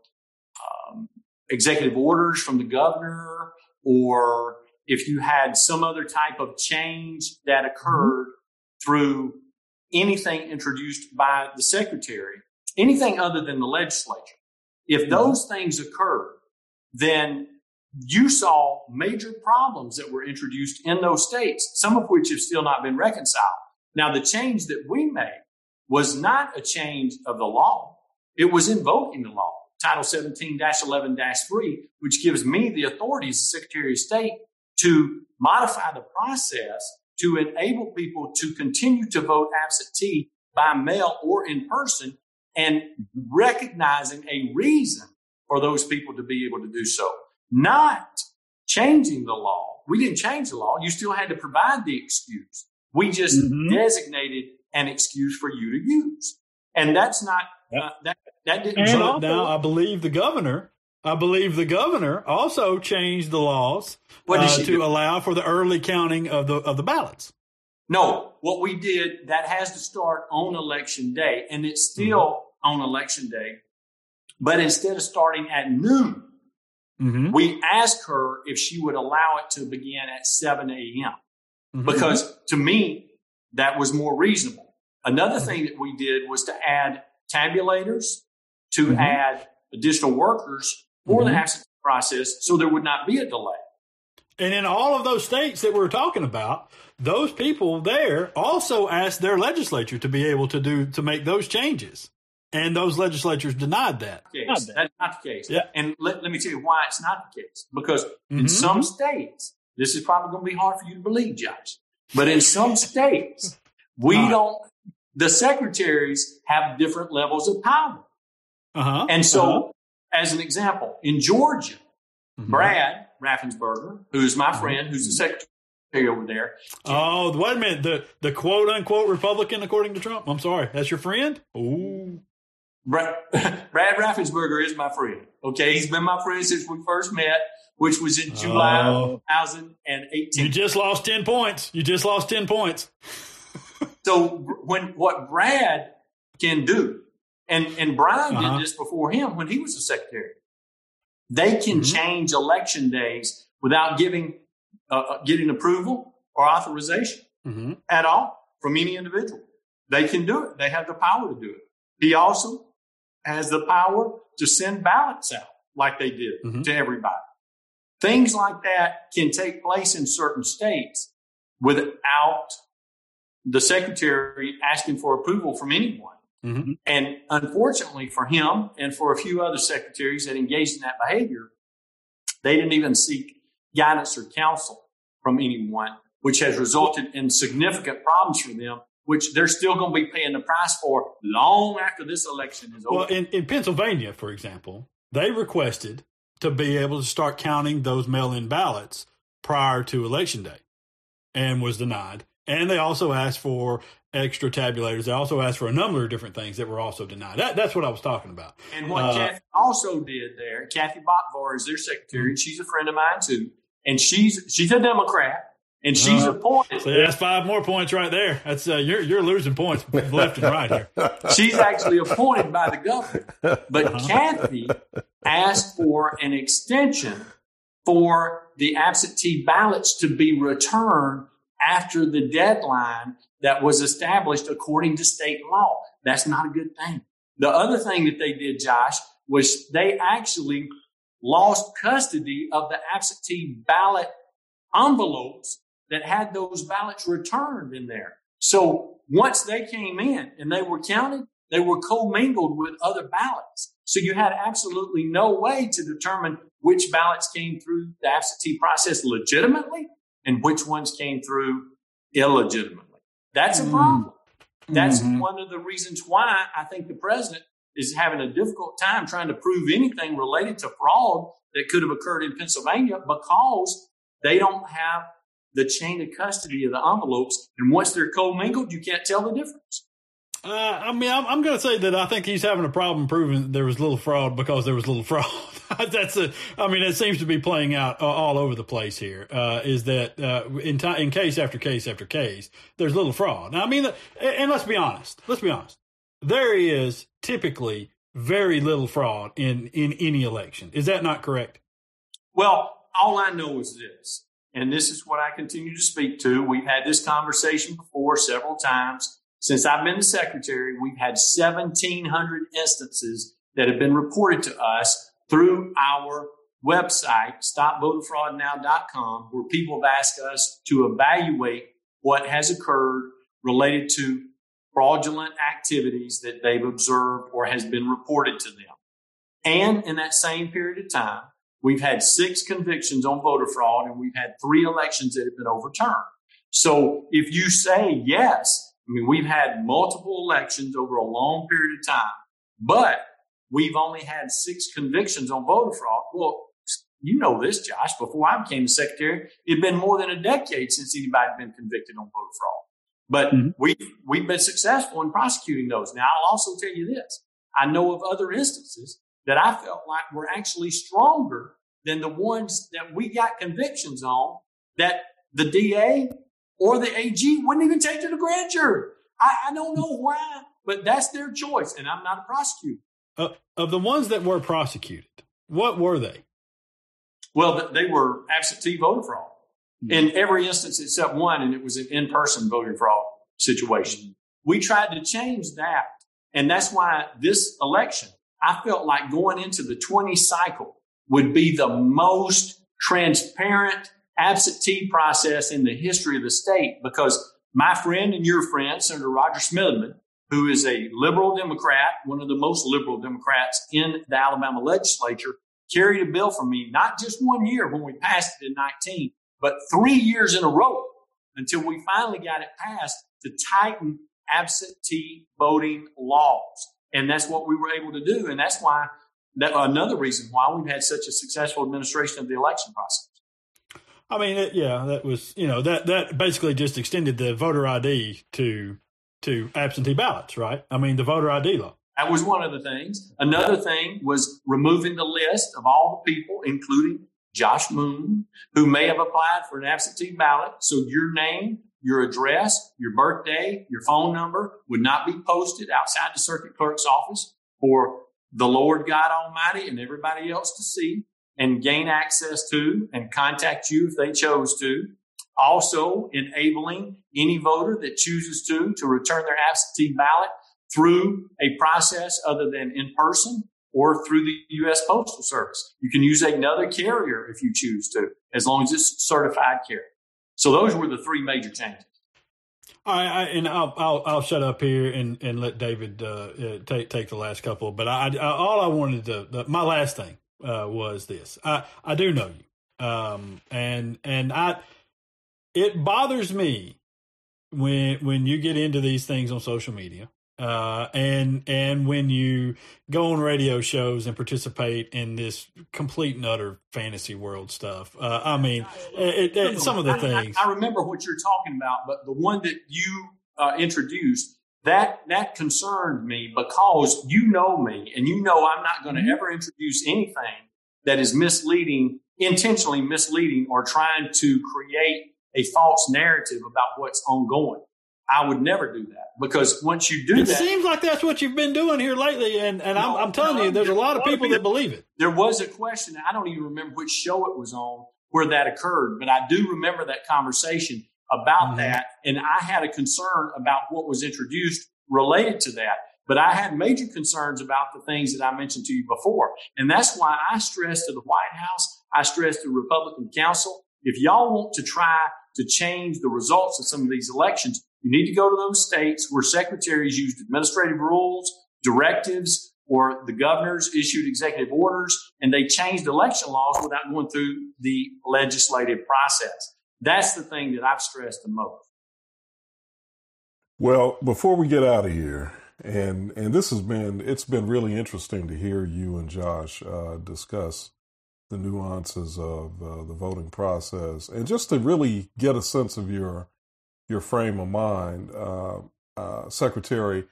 executive orders from the governor, or if you had some other type of change that occurred mm-hmm. through anything introduced by the secretary, anything other than the legislature. If mm-hmm. those things occurred, then you saw major problems that were introduced in those states, some of which have still not been reconciled. Now, the change that we made was not a change of the law. It was invoking the law, Title 17 11 3, which gives me the authority as the Secretary of State to modify the process to enable people to continue to vote absentee by mail or in person and recognizing a reason for those people to be able to do so. Not changing the law. We didn't change the law. You still had to provide the excuse. We just mm-hmm. designated an excuse for you to use. And that's not, uh, that, that didn't. And now I believe the governor I believe the governor also changed the laws uh, to do? allow for the early counting of the of the ballots. No, what we did that has to start on election day, and it's still mm-hmm. on election day. But instead of starting at noon, mm-hmm. we asked her if she would allow it to begin at seven a.m. Mm-hmm. Because to me, that was more reasonable. Another mm-hmm. thing that we did was to add tabulators, to mm-hmm. add additional workers for mm-hmm. the absentee process so there would not be a delay. And in all of those states that we're talking about, those people there also asked their legislature to be able to do to make those changes. And those legislatures denied that. Case. That's not the case. Yeah. And let, let me tell you why it's not the case. Because mm-hmm. in some states, this is probably going to be hard for you to believe, Josh, but in some states, we don't, the secretaries have different levels of power. Uh-huh. And so, uh-huh. as an example, in Georgia, mm-hmm. Brad Raffensperger, who's my mm-hmm. friend, who's the secretary over there. Oh, wait a minute. The the quote unquote Republican, according to Trump. I'm sorry. That's your friend? Ooh. *laughs* Brad, Brad Raffensperger is my friend. Okay. He's been my friend since we first met, which was in July oh. 2018. You just lost 10 points. You just lost 10 points. *laughs* so when what Brad can do, and, and Brian uh-huh. did this before him when he was the secretary, they can mm-hmm. change election days without giving uh, uh, getting approval or authorization mm-hmm. at all from any individual. They can do it. They have the power to do it. He also has the power to send ballots out like they did mm-hmm. to everybody. Things like that can take place in certain states without the secretary asking for approval from anyone. Mm-hmm. And unfortunately for him and for a few other secretaries that engaged in that behavior, they didn't even seek guidance or counsel from anyone, which has resulted in significant problems for them, which they're still going to be paying the price for long after this election is over. Well, in, in Pennsylvania, for example, they requested to be able to start counting those mail in ballots prior to election day and was denied. And they also asked for extra tabulators. They also asked for a number of different things that were also denied. That, that's what I was talking about. And what uh, Kathy also did there, Kathy Boockvar is their secretary, and she's a friend of mine too. And she's she's a Democrat, and she's uh, appointed. So that's five more points right there. That's uh, you're you're losing points left and right here. *laughs* She's actually appointed by the governor, but uh-huh. Kathy asked for an extension for the absentee ballots to be returned after the deadline that was established according to state law. That's not a good thing. The other thing that they did, Josh, was they actually lost custody of the absentee ballot envelopes that had those ballots returned in there. So once they came in and they were counted, they were commingled with other ballots. So you had absolutely no way to determine which ballots came through the absentee process legitimately and which ones came through illegitimately. That's a problem. That's mm-hmm. one of the reasons why I think the president is having a difficult time trying to prove anything related to fraud that could have occurred in Pennsylvania because they don't have the chain of custody of the envelopes. And once they're commingled, you can't tell the difference. Uh, I mean, I'm, I'm going to say that I think he's having a problem proving there was little fraud because there was little *laughs* fraud. *laughs* That's a, I mean, it seems to be playing out all over the place here. Uh, is that uh, in t- in case after case after case, there's little fraud. Now, I mean, and let's be honest. Let's be honest. There is typically very little fraud in in any election. Is that not correct? Well, all I know is this, and this is what I continue to speak to. We've had this conversation before several times since I've been the secretary, we've had 1,700 instances that have been reported to us through our website, stopvoterfraudnow.com, where people have asked us to evaluate what has occurred related to fraudulent activities that they've observed or has been reported to them. And in that same period of time, we've had six convictions on voter fraud and we've had three elections that have been overturned. So if you say yes, I mean, we've had multiple elections over a long period of time, but we've only had six convictions on voter fraud. Well, you know this, Josh. Before I became the secretary, it'd been more than a decade since anybody had been convicted on voter fraud. But mm-hmm. we we've been successful in prosecuting those. Now, I'll also tell you this: I know of other instances that I felt like were actually stronger than the ones that we got convictions on. That the DA or the AG wouldn't even take to the grand jury. I, I don't know why, but that's their choice, and I'm not a prosecutor. Uh, of the ones that were prosecuted, what were they? Well, they were absentee voter fraud mm-hmm. in every instance except one, and it was an in person voting fraud situation. Mm-hmm. We tried to change that. And that's why this election, I felt like going into the 20 cycle would be the most transparent absentee process in the history of the state because my friend and your friend, Senator Rodger Smitherman, who is a liberal Democrat, one of the most liberal Democrats in the Alabama legislature, carried a bill for me, not just one year when we passed it in 19, but three years in a row until we finally got it passed to tighten absentee voting laws. And that's what we were able to do. And that's why that another reason why we've had such a successful administration of the election process. I mean, it, yeah, that was you know that that basically just extended the voter ID to to absentee ballots, right? I mean, the voter ID law. That was one of the things. Another thing was removing the list of all the people, including Josh Moon, who may have applied for an absentee ballot. So your name, your address, your birthday, your phone number would not be posted outside the circuit clerk's office for the Lord God Almighty and everybody else to see and gain access to and contact you if they chose to. Also enabling any voter that chooses to to return their absentee ballot through a process other than in person or through the U.S. Postal Service. You can use another carrier if you choose to, as long as it's certified carrier. So those were the three major changes. Right, I, and I'll, I'll, I'll shut up here and, and let David uh, uh, take take the last couple. But I, I all I wanted to the, my last thing uh, was this. I I do know you, um, and and I it bothers me when when you get into these things on social media uh, and and when you go on radio shows and participate in this complete and utter fantasy world stuff, uh, I mean, it, it, some of the things. I, I, remember what you're talking about, but the one that you uh, introduced that that concerned me because you know me and you know I'm not going to mm-hmm. ever introduce anything that is misleading, intentionally misleading, or trying to create a false narrative about what's ongoing. I would never do that because once you do it that, it seems like that's what you've been doing here lately, and and no, I'm, I'm, telling no, you, there's a lot of people that believe it. There was a question. I don't even remember which show it was on where that occurred, but I do remember that conversation about mm-hmm. that, and I had a concern about what was introduced related to that. But I had major concerns about the things that I mentioned to you before. And that's why I stressed to the White House, I stressed to Republican Council, if y'all want to try to change the results of some of these elections, you need to go to those states where secretaries used administrative rules, directives, or the governors issued executive orders and they changed election laws without going through the legislative process. That's the thing that I've stressed the most. Well, before we get out of here, and and this has been it's been really interesting to hear you and Josh uh, discuss the nuances of uh, the voting process, and just to really get a sense of your your frame of mind, uh, uh, Secretary.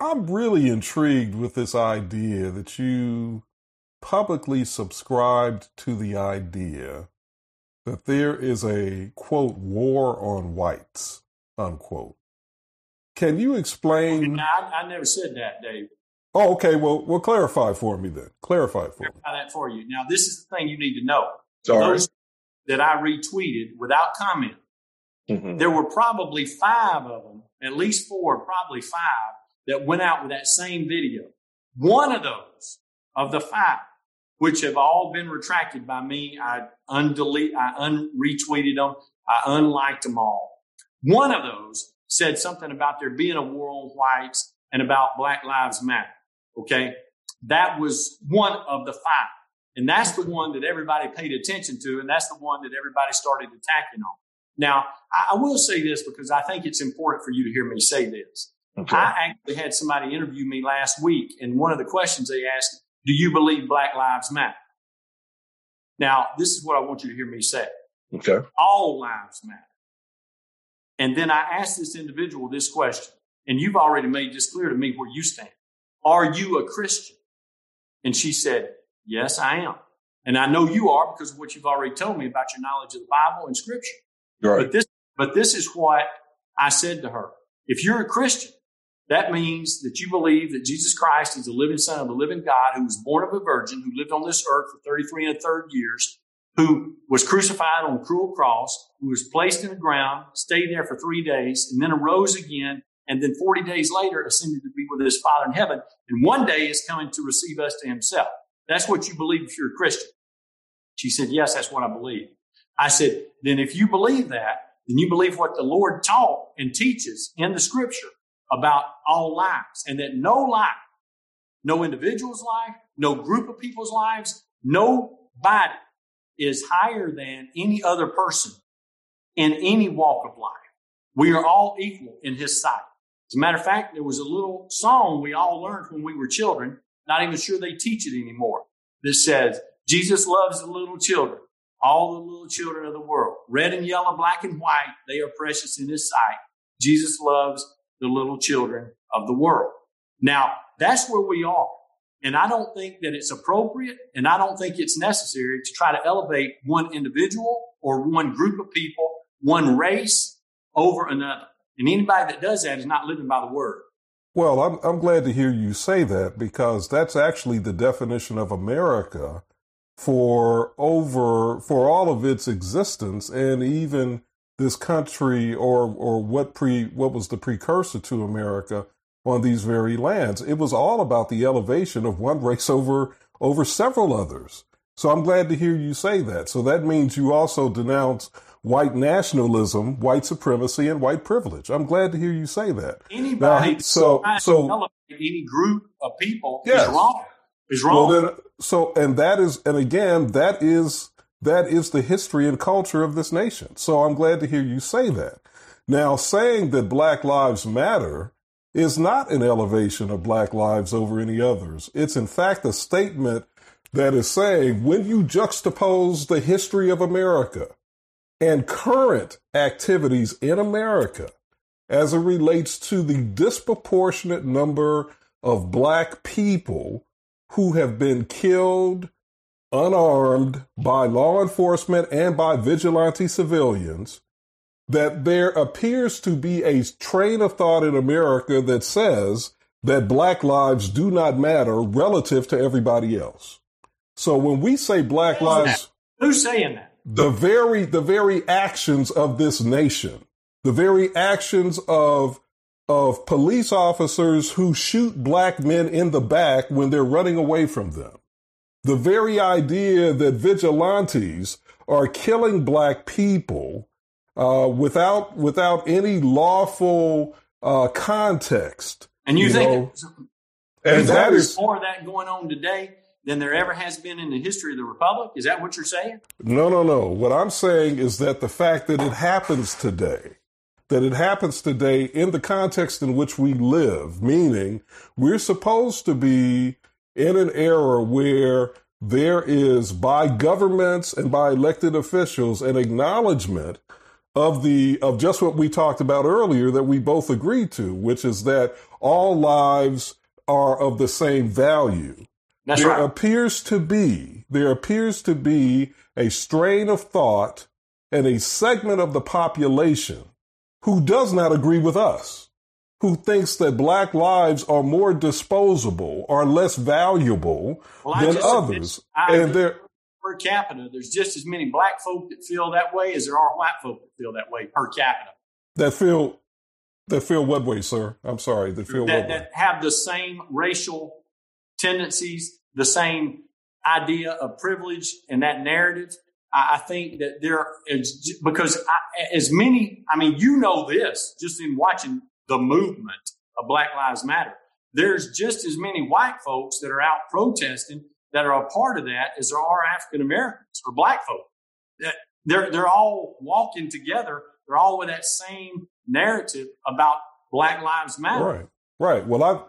I'm really intrigued with this idea that you publicly subscribed to the idea that there is a quote war on whites unquote. Can you explain? No, I, I, never said that, Dave. Oh, okay. Well, well, clarify for me then. Clarify for clarify me. that for you. Now, this is the thing you need to know. Sorry. Those that I retweeted without comment Mm-hmm. There were probably five of them, at least four, probably five, that went out with that same video. One of those of the five, which have all been retracted by me, I undelete, I unretweeted them, I unliked them all. One of those said something about there being a war on whites and about Black Lives Matter. Okay. That was one of the five. And that's the one that everybody paid attention to. And that's the one that everybody started attacking on. Now, I, will say this because I think it's important for you to hear me say this. Okay. I actually had somebody interview me last week, and one of the questions they asked, Do you believe Black Lives Matter? Now, this is what I want you to hear me say. Okay. All lives matter. And then I asked this individual this question, and you've already made this clear to me where you stand. Are you a Christian? And she said, Yes, I am. And I know you are because of what you've already told me about your knowledge of the Bible and Scripture. Right. But this, but this is what I said to her. If you're a Christian, that means that you believe that Jesus Christ is the living Son of the living God who was born of a virgin, who lived on this earth for 33 and a third years, who was crucified on a cruel cross, who was placed in the ground, stayed there for three days, and then arose again, and then 40 days later ascended to be with his Father in heaven, and one day is coming to receive us to himself. That's what you believe if you're a Christian. She said, Yes, that's what I believe. I said, then if you believe that, then you believe what the Lord taught and teaches in the scripture about all lives and that no life, no individual's life, no group of people's lives, nobody is higher than any other person in any walk of life. We are all equal in his sight. As a matter of fact, there was a little song we all learned when we were children, not even sure they teach it anymore, that says, Jesus loves the little children, all the little children of the world. Red and yellow, black and white, they are precious in his sight. Jesus loves the little children of the world. Now, that's where we are. And I don't think that it's appropriate and I don't think it's necessary to try to elevate one individual or one group of people, one race over another. And anybody that does that is not living by the word. Well, I'm, I'm glad to hear you say that because that's actually the definition of America for over, for all of its existence and even this country or, or what pre, what was the precursor to America on these very lands. It was all about the elevation of one race over, over several others. So I'm glad to hear you say that. So that means you also denounce white nationalism, white supremacy, and white privilege. I'm glad to hear you say that. Anybody now, so so any group of people yes. is wrong. Is wrong. Well, then, so and that is and again that is that is the history and culture of this nation. So I'm glad to hear you say that. Now, saying that Black Lives Matter is not an elevation of Black lives over any others. It's in fact a statement that is saying when you juxtapose the history of America and current activities in America as it relates to the disproportionate number of black people who have been killed unarmed by law enforcement and by vigilante civilians, that there appears to be a train of thought in America that says that black lives do not matter relative to everybody else. So when we say black Who's lives, that? who's saying that? the very the very actions of this nation, the very actions of of police officers who shoot black men in the back when they're running away from them. The very idea that vigilantes are killing black people uh, without without any lawful uh, context. And you, you think know, and that is more of that going on today than there ever has been in the history of the republic? Is that what you're saying? No, no, no. What I'm saying is that the fact that it happens today, that it happens today in the context in which we live, meaning we're supposed to be in an era where there is by governments and by elected officials an acknowledgement of the of just what we talked about earlier that we both agreed to, which is that all lives are of the same value. That's there right. appears to be there appears to be a strain of thought and a segment of the population who does not agree with us, who thinks that black lives are more disposable or less valuable well, than others. and they're per capita, there's just as many black folk that feel that way as there are white folk that feel that way per capita. That feel that feel what way, sir? I'm sorry. That feel that, that have the same racial tendencies, the same idea of privilege and that narrative. I, I think that there is because I, as many, I mean, you know this just in watching the movement of Black Lives Matter. There's just as many white folks that are out protesting that are a part of that as there are African Americans or black folk. They're, they're all walking together. They're all with that same narrative about Black Lives Matter. Right. Right. Well, I,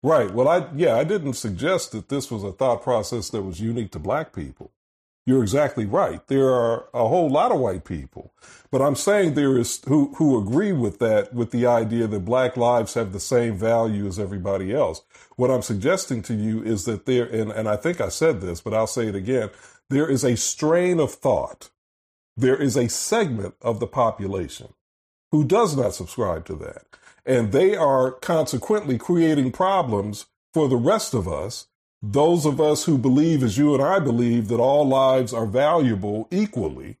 Right. Well, I, yeah, I didn't suggest that this was a thought process that was unique to black people. You're exactly right. There are a whole lot of white people, but I'm saying there is who, who agree with that, with the idea that black lives have the same value as everybody else. What I'm suggesting to you is that there, and, and I think I said this, but I'll say it again. There is a strain of thought. There is a segment of the population who does not subscribe to that. And they are consequently creating problems for the rest of us, those of us who believe, as you and I believe, that all lives are valuable equally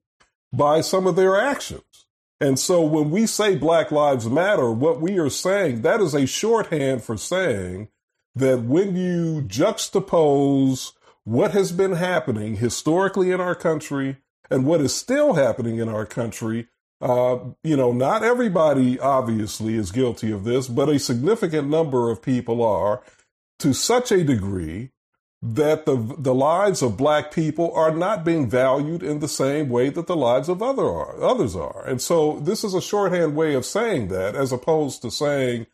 by some of their actions. And so when we say Black Lives Matter, what we are saying, that is a shorthand for saying that when you juxtapose what has been happening historically in our country and what is still happening in our country Uh, you know, not everybody obviously is guilty of this, but a significant number of people are to such a degree that the the lives of black people are not being valued in the same way that the lives of other are, others are. And so this is a shorthand way of saying that as opposed to saying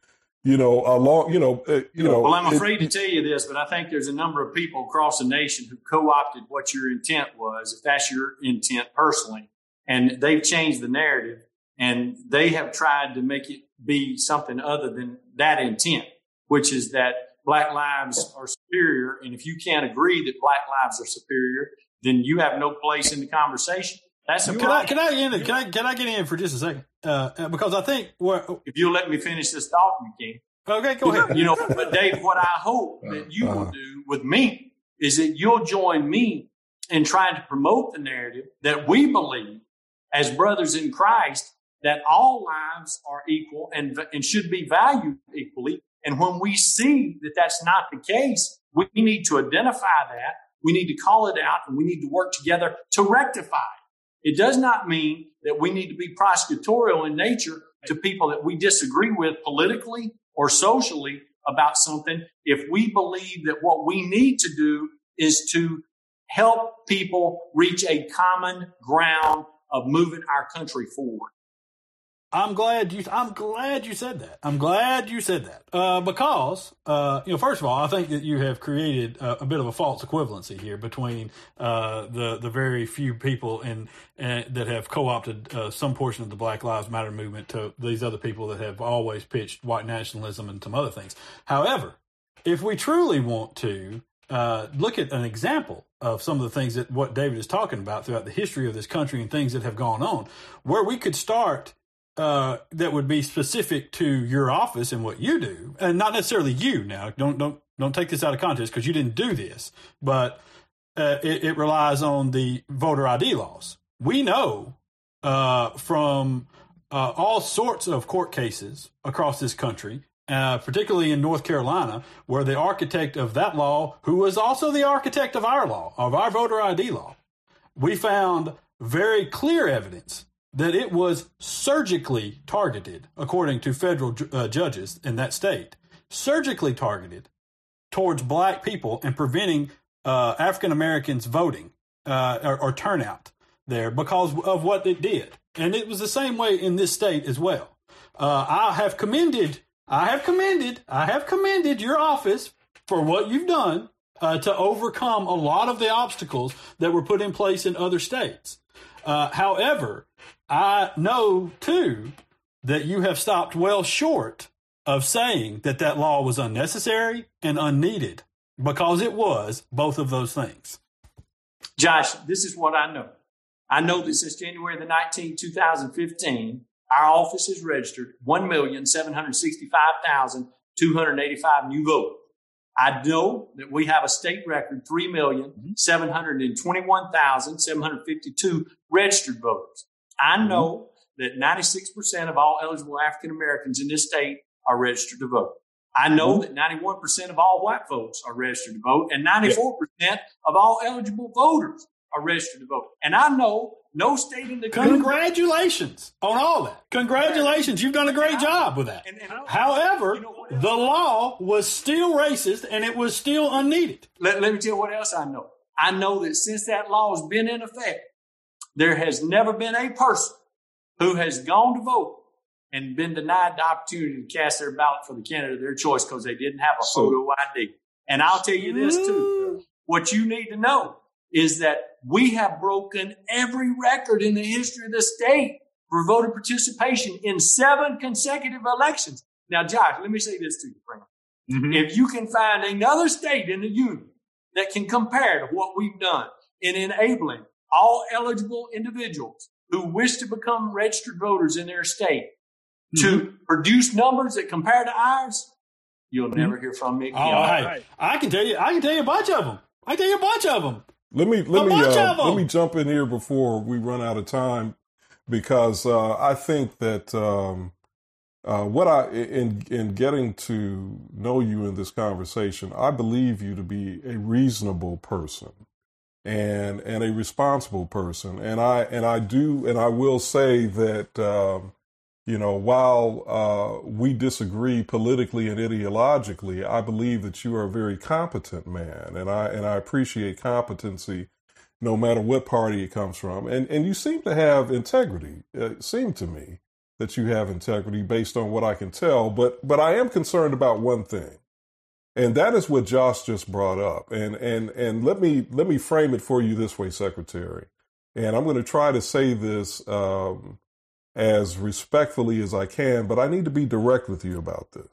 you know, a long, you know, uh, you know. Well, I'm afraid it, to tell you this, but I think there's a number of people across the nation who co-opted what your intent was, if that's your intent personally, and they've changed the narrative, and they have tried to make it be something other than that intent, which is that black lives are superior, and if you can't agree that black lives are superior, then you have no place in the conversation. That's a can I can I get in? Can I can I get in for just a second? Uh, uh because I think if you'll let me finish this thought, you can. Okay, go ahead. You know, but Dave, what I hope that you will uh-huh. do with me is that you'll join me in trying to promote the narrative that we believe as brothers in Christ that all lives are equal and and should be valued equally. And when we see that that's not the case, we need to identify that. We need to call it out, and we need to work together to rectify it. It does not mean that we need to be prosecutorial in nature to people that we disagree with politically or socially about something if we believe that what we need to do is to help people reach a common ground of moving our country forward. I'm glad you. I'm glad you said that. I'm glad you said that uh, because uh, you know, first of all, I think that you have created a, a bit of a false equivalency here between uh, the the very few people in that have co-opted uh, some portion of the Black Lives Matter movement to these other people that have always pitched white nationalism and some other things. However, if we truly want to uh, look at an example of some of the things that what David is talking about throughout the history of this country and things that have gone on, where we could start uh, that would be specific to your office and what you do, and not necessarily you. Now, don't don't don't take this out of context because you didn't do this, but uh, it, it, relies on the voter ID laws. We know uh, from uh, all sorts of court cases across this country, uh, particularly in North Carolina, where the architect of that law, who was also the architect of our law, of our voter ID law, we found very clear evidence that it was surgically targeted, according to federal uh, judges in that state, surgically targeted towards black people and preventing uh, African Americans voting uh, or, or, turnout there because of what it did. And it was the same way in this state as well. Uh, I have commended, I have commended, I have commended your office for what you've done uh, to overcome a lot of the obstacles that were put in place in other states. Uh, however, I know too that you have stopped well short of saying that that law was unnecessary and unneeded because it was both of those things. Josh, this is what I know. I know that since January the 19th, 2015, our office has registered 1,765,285 new voters. I know that we have a state record 3,721,752 registered voters. I mm-hmm. know that 96% of all eligible African Americans in this state are registered to vote. I know mm-hmm. that 91% of all white folks are registered to vote and 94% of all eligible voters are registered to vote. And I know no state in the country. Congratulations on all that. Congratulations. You've done a great job with that. And, and However, you know the law was still racist and it was still unneeded. Let, let me tell you what else I know. I know that since that law has been in effect, there has never been a person who has gone to vote and been denied the opportunity to cast their ballot for the candidate of their choice because they didn't have a photo ID. And I'll tell you this too. What you need to know is that we have broken every record in the history of the state for voter participation in seven consecutive elections. Now, Josh, let me say this to you, Frank. Mm-hmm. If you can find another state in the union that can compare to what we've done in enabling all eligible individuals who wish to become registered voters in their state mm-hmm. to produce numbers that compare to ours, you'll mm-hmm. never hear from me again. Oh, right. I can tell you, I can tell you a bunch of them. I can tell you a bunch of them. Let me let a me uh, let me jump in here before we run out of time because uh, I think that um, uh, what I in in getting to know you in this conversation, I believe you to be a reasonable person. And and a responsible person. And I and I do and I will say that um, you know while uh, we disagree politically and ideologically, I believe that you are a very competent man, and I and I appreciate competency. No matter what party it comes from, and and you seem to have integrity. It seemed to me that you have integrity based on what I can tell. But but I am concerned about one thing, and that is what Josh just brought up. And and and let me let me frame it for you this way, Secretary. And I'm going to try to say this um, as respectfully as I can, but I need to be direct with you about this.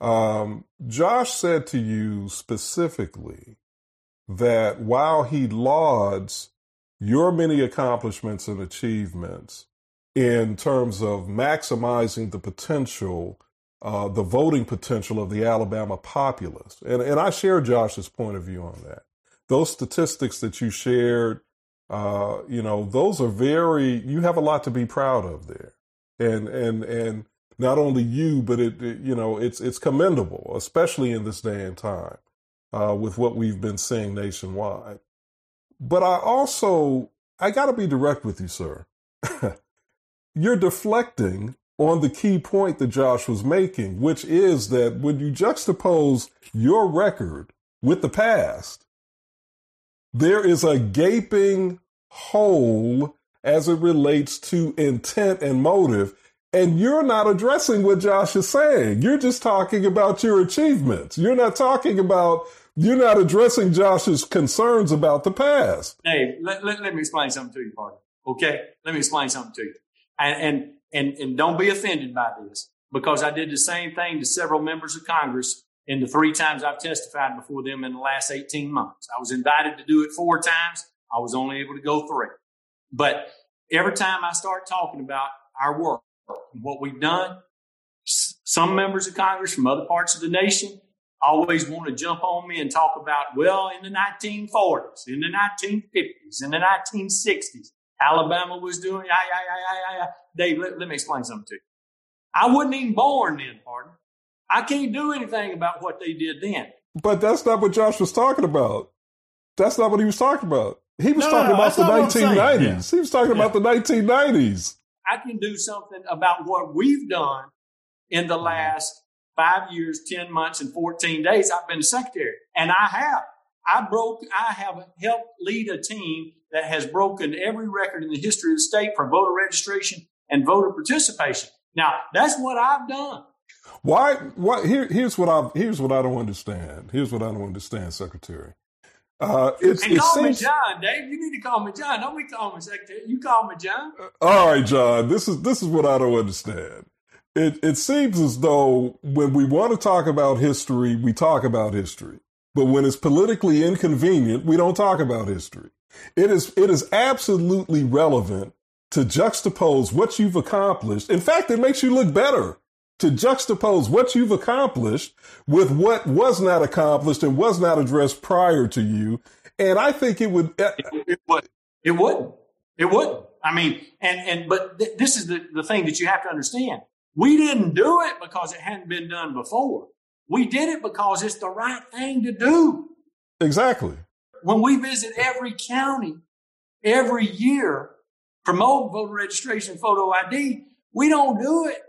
Um, Josh said to you specifically that while he lauds your many accomplishments and achievements in terms of maximizing the potential uh, the voting potential of the Alabama populace. And, and I share Josh's point of view on that. Those statistics that you shared, uh, you know, those are very, you have a lot to be proud of there. And, and, and not only you, but it, it you know, it's, it's commendable, especially in this day and time, uh, with what we've been seeing nationwide. But I also, I got to be direct with you, sir. *laughs* You're deflecting on the key point that Josh was making, which is that when you juxtapose your record with the past, there is a gaping hole as it relates to intent and motive. And you're not addressing what Josh is saying. You're just talking about your achievements. You're not talking about, you're not addressing Josh's concerns about the past. Hey, let, let, let me explain something to you, partner. Okay? Let me explain something to you. And, and and, and don't be offended by this because I did the same thing to several members of Congress in the three times I've testified before them in the last 18 months. I was invited to do it four times. I was only able to go three. But every time I start talking about our work and what we've done, some members of Congress from other parts of the nation always want to jump on me and talk about, well, in the 1940s, in the 1950s, in the 1960s, Alabama was doing. Yeah, yeah, yeah, yeah, yeah. Dave, let, let me explain something to you. I wasn't even born then, pardon. I can't do anything about what they did then. But that's not what Josh was talking about. That's not what he was talking about. He was no, talking no, about the 1990s. Yeah. He was talking yeah. about the 1990s. I can do something about what we've done in the mm-hmm. last five years, 10 months, and 14 days. I've been a secretary, and I have. I broke, I have helped lead a team that has broken every record in the history of the state for voter registration and voter participation. Now, that's what I've done. Why? Why? Here, here's what I here's what I don't understand. Here's what I don't understand, Secretary. Uh, it's, and call seems, me John, Dave. You need to call me John. Don't be calling me Secretary. You call me John. All right, John. This is this is what I don't understand. It it seems as though when we want to talk about history, we talk about history. But when it's politically inconvenient, we don't talk about history. It is, it is absolutely relevant to juxtapose what you've accomplished. In fact, it makes you look better to juxtapose what you've accomplished with what was not accomplished and was not addressed prior to you. And I think it would. Uh, it, would. It would. It would. I mean, and and but th- this is the, the thing that you have to understand. We didn't do it because it hadn't been done before. We did it because it's the right thing to do. Exactly. When we visit every county every year, promote voter registration photo ID, we don't do it.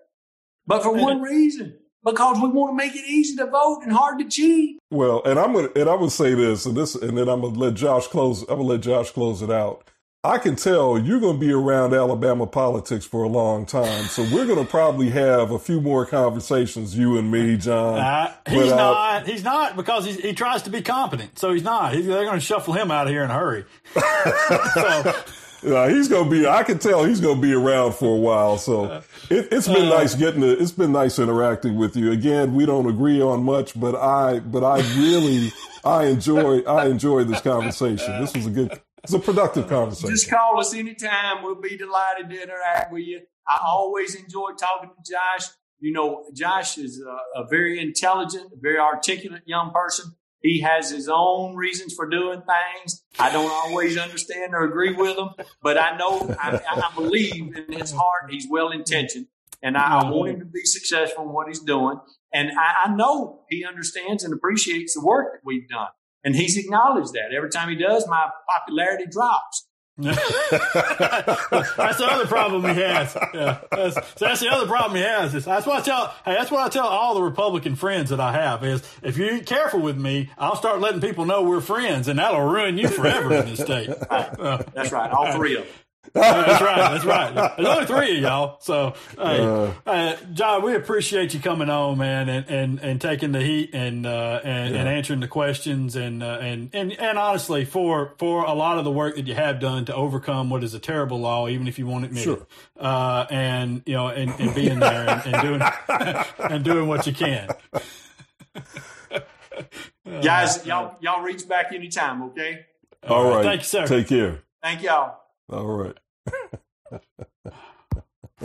But for one reason, because we want to make it easy to vote and hard to cheat. Well, and I'm gonna and I'm gonna say this, and this, and then I'm gonna let Josh close. I'm gonna let Josh close it out. I can tell you're going to be around Alabama politics for a long time. So we're going to probably have a few more conversations, you and me, John. Uh, he's not. He's not because he tries to be competent. So he's not. He's, they're going to shuffle him out of here in a hurry. *laughs* so. He's gonna be. I can tell he's gonna be around for a while. So it, has been uh, nice getting. To, it's been nice interacting with you. Again, we don't agree on much, but I. But I really. I enjoy. I enjoy this conversation. This was a good. It's a productive conversation. Just call us anytime. We'll be delighted to interact with you. I always enjoy talking to Josh. You know, Josh is a, a very intelligent, very articulate young person. He has his own reasons for doing things. I don't always understand or agree with him, but I know, I, I believe in his heart, he's well intentioned. And I, I, want him to be successful in what he's doing. And I, I know he understands and appreciates the work that we've done. And he's acknowledged that. Every time he does, my popularity drops. *laughs* that's the other problem he has. Yeah, that's, that's, the other problem he has. Is, that's what I tell. Hey, that's what I tell all the Republican friends that I have is if you ain't careful with me, I'll start letting people know we're friends, and that'll ruin you forever in this state. Right. Uh, that's right. All three of them that's right. That's *laughs* right. There's only three of y'all. So, hey, uh, uh, John, we appreciate you coming on, man, and, and, and taking the heat and uh, and, yeah. and, answering the questions, and, uh, and and and honestly, for for a lot of the work that you have done to overcome what is a terrible law, even if you won't admit sure. it, uh, and you know, and, and being there and, and doing *laughs* and doing what you can. Guys, y'all y'all reach back anytime, okay? All right. Thank you, sir. Take care. Thank y'all. All right.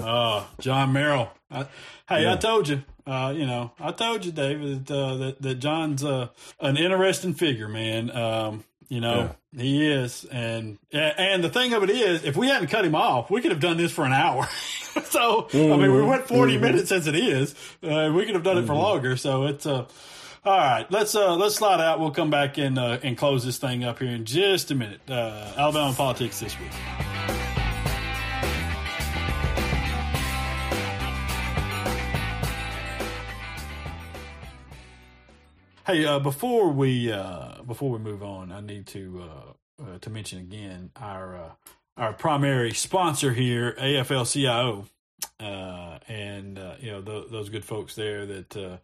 uh, John Merrill. I, hey, yeah. I told you. Uh, you know, I told you, David, that uh, that, that John's uh, an interesting figure, man. Um, you know, yeah. he is, and and the thing of it is, if we hadn't cut him off, we could have done this for an hour. *laughs* so mm-hmm. I mean, we mm-hmm. went 40 mm-hmm. minutes as it is. Uh, we could have done it for mm-hmm. longer. So it's uh, all right, let's uh let's slide out. We'll come back and uh, and close this thing up here in just a minute. Uh, Alabama politics this week. Hey, uh, before we uh, before we move on, I need to uh, uh to mention again our uh, our primary sponsor here, AFL-CIO, uh, and you know th- those good folks there that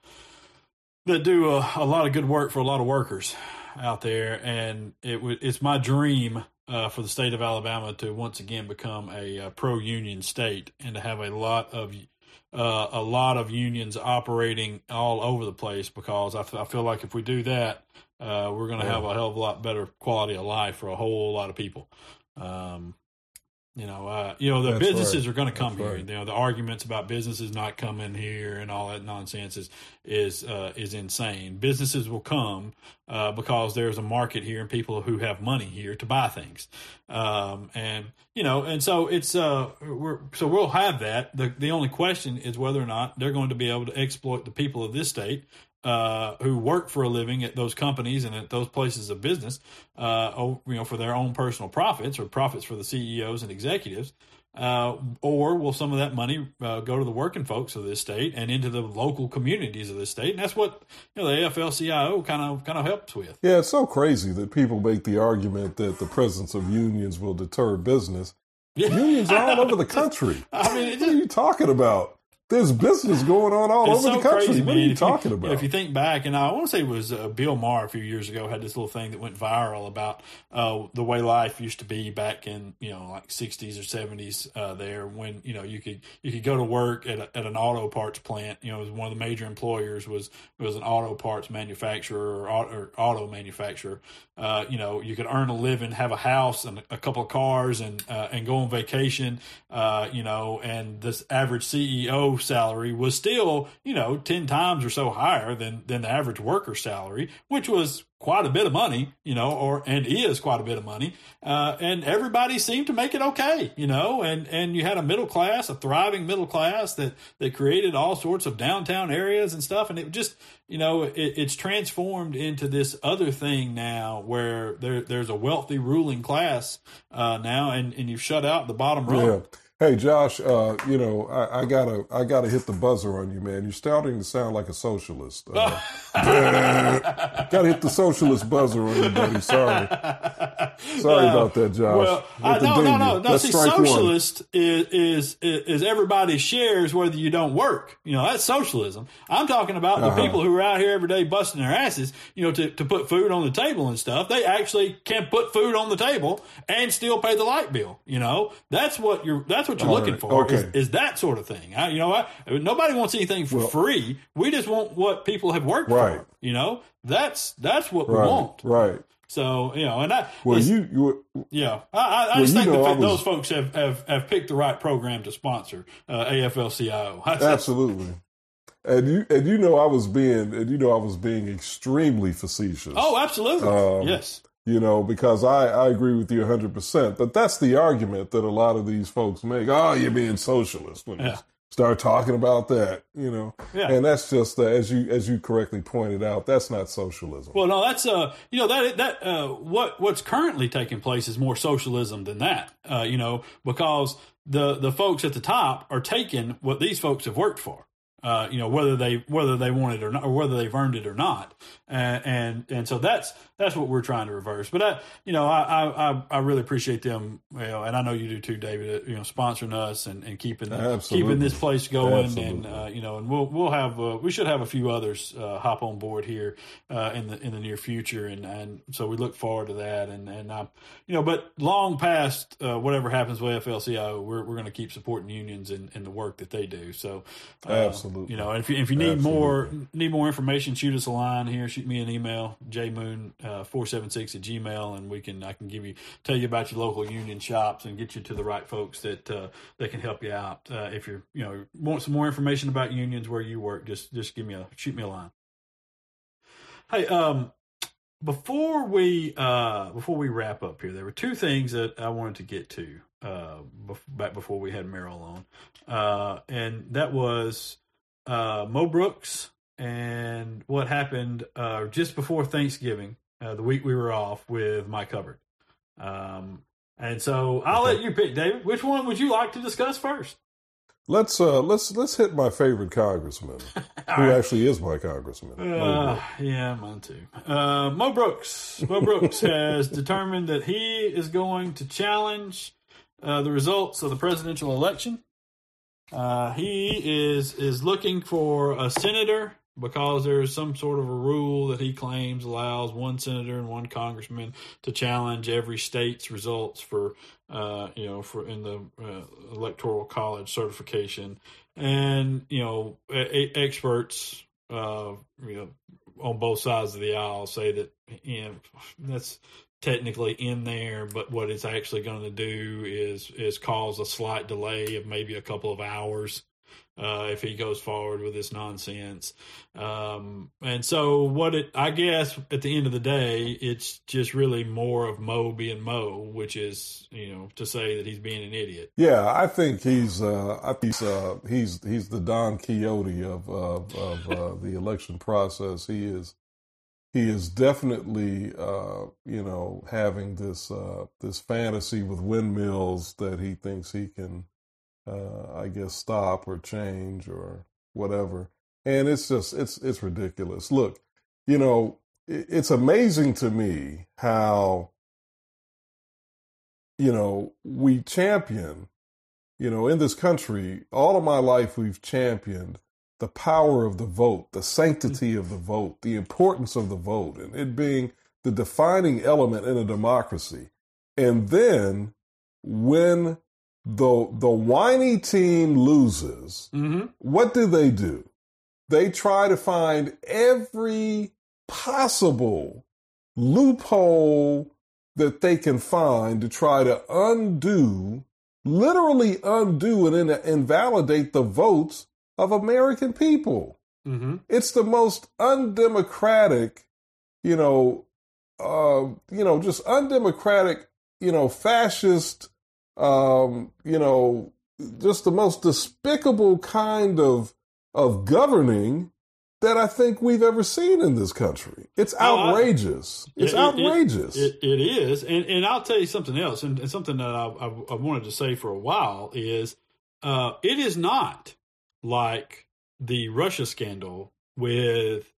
that do a, a, lot of good work for a lot of workers out there, and it w- it's my dream uh, for the state of Alabama to once again become a, a pro union state and to have a lot of uh, a lot of unions operating all over the place because I, f- I feel like if we do that, uh, we're going to have a hell of a lot better quality of life for a whole lot of people. Um, you know, uh, you know, the That's businesses right. are going to come That's here. Right. You know, the arguments about businesses not coming here and all that nonsense is is uh, is insane. Businesses will come uh, because there's a market here and people who have money here to buy things. Um, and you know, and so it's uh, we're so we'll have that. The the only question is whether or not they're going to be able to exploit the people of this state uh, who work for a living at those companies and at those places of business, uh, you know, for their own personal profits or profits for the CEOs and executives, uh, or will some of that money uh, go to the working folks of this state and into the local communities of this state? And that's what you know the AFL-CIO kind of kind of helps with. Yeah, it's so crazy that people make the argument that the presence of unions will deter business. Unions are all over the *laughs* country. I mean, what are you talking about? There's business going on all it's over so the country. Crazy, what are you if talking you, about? If you think back, and I want to say it was uh, Bill Maher a few years ago had this little thing that went viral about uh, the way life used to be back in you know like 60s or 70s uh, there when you know you could you could go to work at, a, at an auto parts plant. You know, was one of the major employers was was an auto parts manufacturer or auto, or auto manufacturer. Uh, you know, you could earn a living, have a house and a couple of cars, and uh, and go on vacation. Uh, you know, and this average CEO salary was still, you know, 10 times or so higher than, than the average worker salary, which was quite a bit of money, you know, or, and is quite a bit of money. Uh, and everybody seemed to make it okay, you know, and, and you had a middle class, a thriving middle class that, that created all sorts of downtown areas and stuff. And it just, you know, it, it's transformed into this other thing now where there, there's a wealthy ruling class, uh, now and, and you've shut out the bottom rung. Yeah. Hey Josh, uh, you know I, I, gotta I gotta hit the buzzer on you, man. You're starting to sound like a socialist. Uh, *laughs* gotta hit the socialist buzzer on you, buddy. Sorry, sorry uh, about that, Josh. Well, I, no, no, no, no. See, socialist is, is, is everybody shares whether you don't work. You know that's socialism. I'm talking about the uh-huh. people who are out here every day busting their asses, you know, to, to put food on the table and stuff. They actually can put food on the table and still pay the light bill. You know, that's what you're. That's that's what you're All looking right. for. Okay. Is, is, that sort of thing. I, you know, I, nobody wants anything for well, free. We just want what people have worked right. for. You know, that's that's what right. we want. Right. So you know, and that well, you, you yeah, I, I, I well, just think that was, those folks have, have have picked the right program to sponsor uh, AFL-CIO. *laughs* Absolutely. And you and you know I was being and you know I was being extremely facetious. Oh, absolutely. Um, yes you know, because I, I agree with you 100%. But that's the argument that a lot of these folks make. Oh, you're being socialist. When, yeah. start talking about that, you know. Yeah. And that's just uh, as you as you correctly pointed out, that's not socialism. Well, no, that's uh, you know that that uh, what what's currently taking place is more socialism than that. Uh, you know, because the the folks at the top are taking what these folks have worked for. Uh, you know whether they whether they want it or not, or whether they've earned it or not, and and, and so that's that's what we're trying to reverse. But I, you know, I I, I really appreciate them, you know, and I know you do too, David. You know, sponsoring us and, and keeping Absolutely. keeping this place going, Absolutely. and uh, you know, and we'll we'll have uh, we should have a few others uh, hop on board here uh, in the in the near future, and and so we look forward to that, and and I, you know, but long past uh, whatever happens with FLCIO, we're we're going to keep supporting unions and, and the work that they do. So Absolutely. Absolutely. You know, if you, if you need Absolutely. more need more information, shoot us a line here. Shoot me an email, jmoon uh, at gmail, and we can I can give you tell you about your local union shops and get you to the right folks that uh, that can help you out. Uh, if you're you know want some more information about unions where you work, just just give me a shoot me a line. Hey, um, before we uh before we wrap up here, there were two things that I wanted to get to uh back before we had Merrill on, uh, and that was uh, Mo Brooks and what happened uh, just before Thanksgiving, uh, the week we were off with Mike Hubbard. Um, and so I'll okay. let you pick, David. Which one would you like to discuss first? Let's uh, let's let's hit my favorite congressman, *laughs* who right. actually is my congressman. Uh, yeah, mine too. Uh, Mo Brooks. Mo Brooks has *laughs* determined that he is going to challenge uh, the results of the presidential election uh, he is is looking for a senator because there's some sort of a rule that he claims allows one senator and one congressman to challenge every state's results for uh, you know for in the uh, electoral college certification. And you know a- experts uh, you know on both sides of the aisle say that you know that's technically in there, but what it's actually going to do is is cause a slight delay of maybe a couple of hours uh, if he goes forward with this nonsense. Um, and so, what it, I guess, at the end of the day, it's just really more of Mo being Mo, which is, you know, to say that he's being an idiot. Yeah, I think he's, uh, I think he's, uh, he's, he's the Don Quixote of, of, of uh, *laughs* the election process. He is he is definitely, uh, you know, having this uh, this fantasy with windmills that he thinks he can, uh, I guess, stop or change or whatever. And it's just it's it's ridiculous. Look, you know, it's amazing to me how, you know, we champion, you know, in this country. All of my life, we've championed the power of the vote, the sanctity of the vote, the importance of the vote, and it being the defining element in a democracy. And then when the the whiny team loses, mm-hmm. what do they do? They try to find every possible loophole that they can find to try to undo, literally undo and invalidate the votes of American people. Mm-hmm. It's the most undemocratic, you know, uh, you know, just undemocratic, you know, fascist, um, you know, just the most despicable kind of of governing that I think we've ever seen in this country. It's outrageous. Oh, I, it's it, outrageous. It, it, it is, and and I'll tell you something else, and, and something that I, I, I, wanted to say for a while is, uh, it is not like the Russia scandal with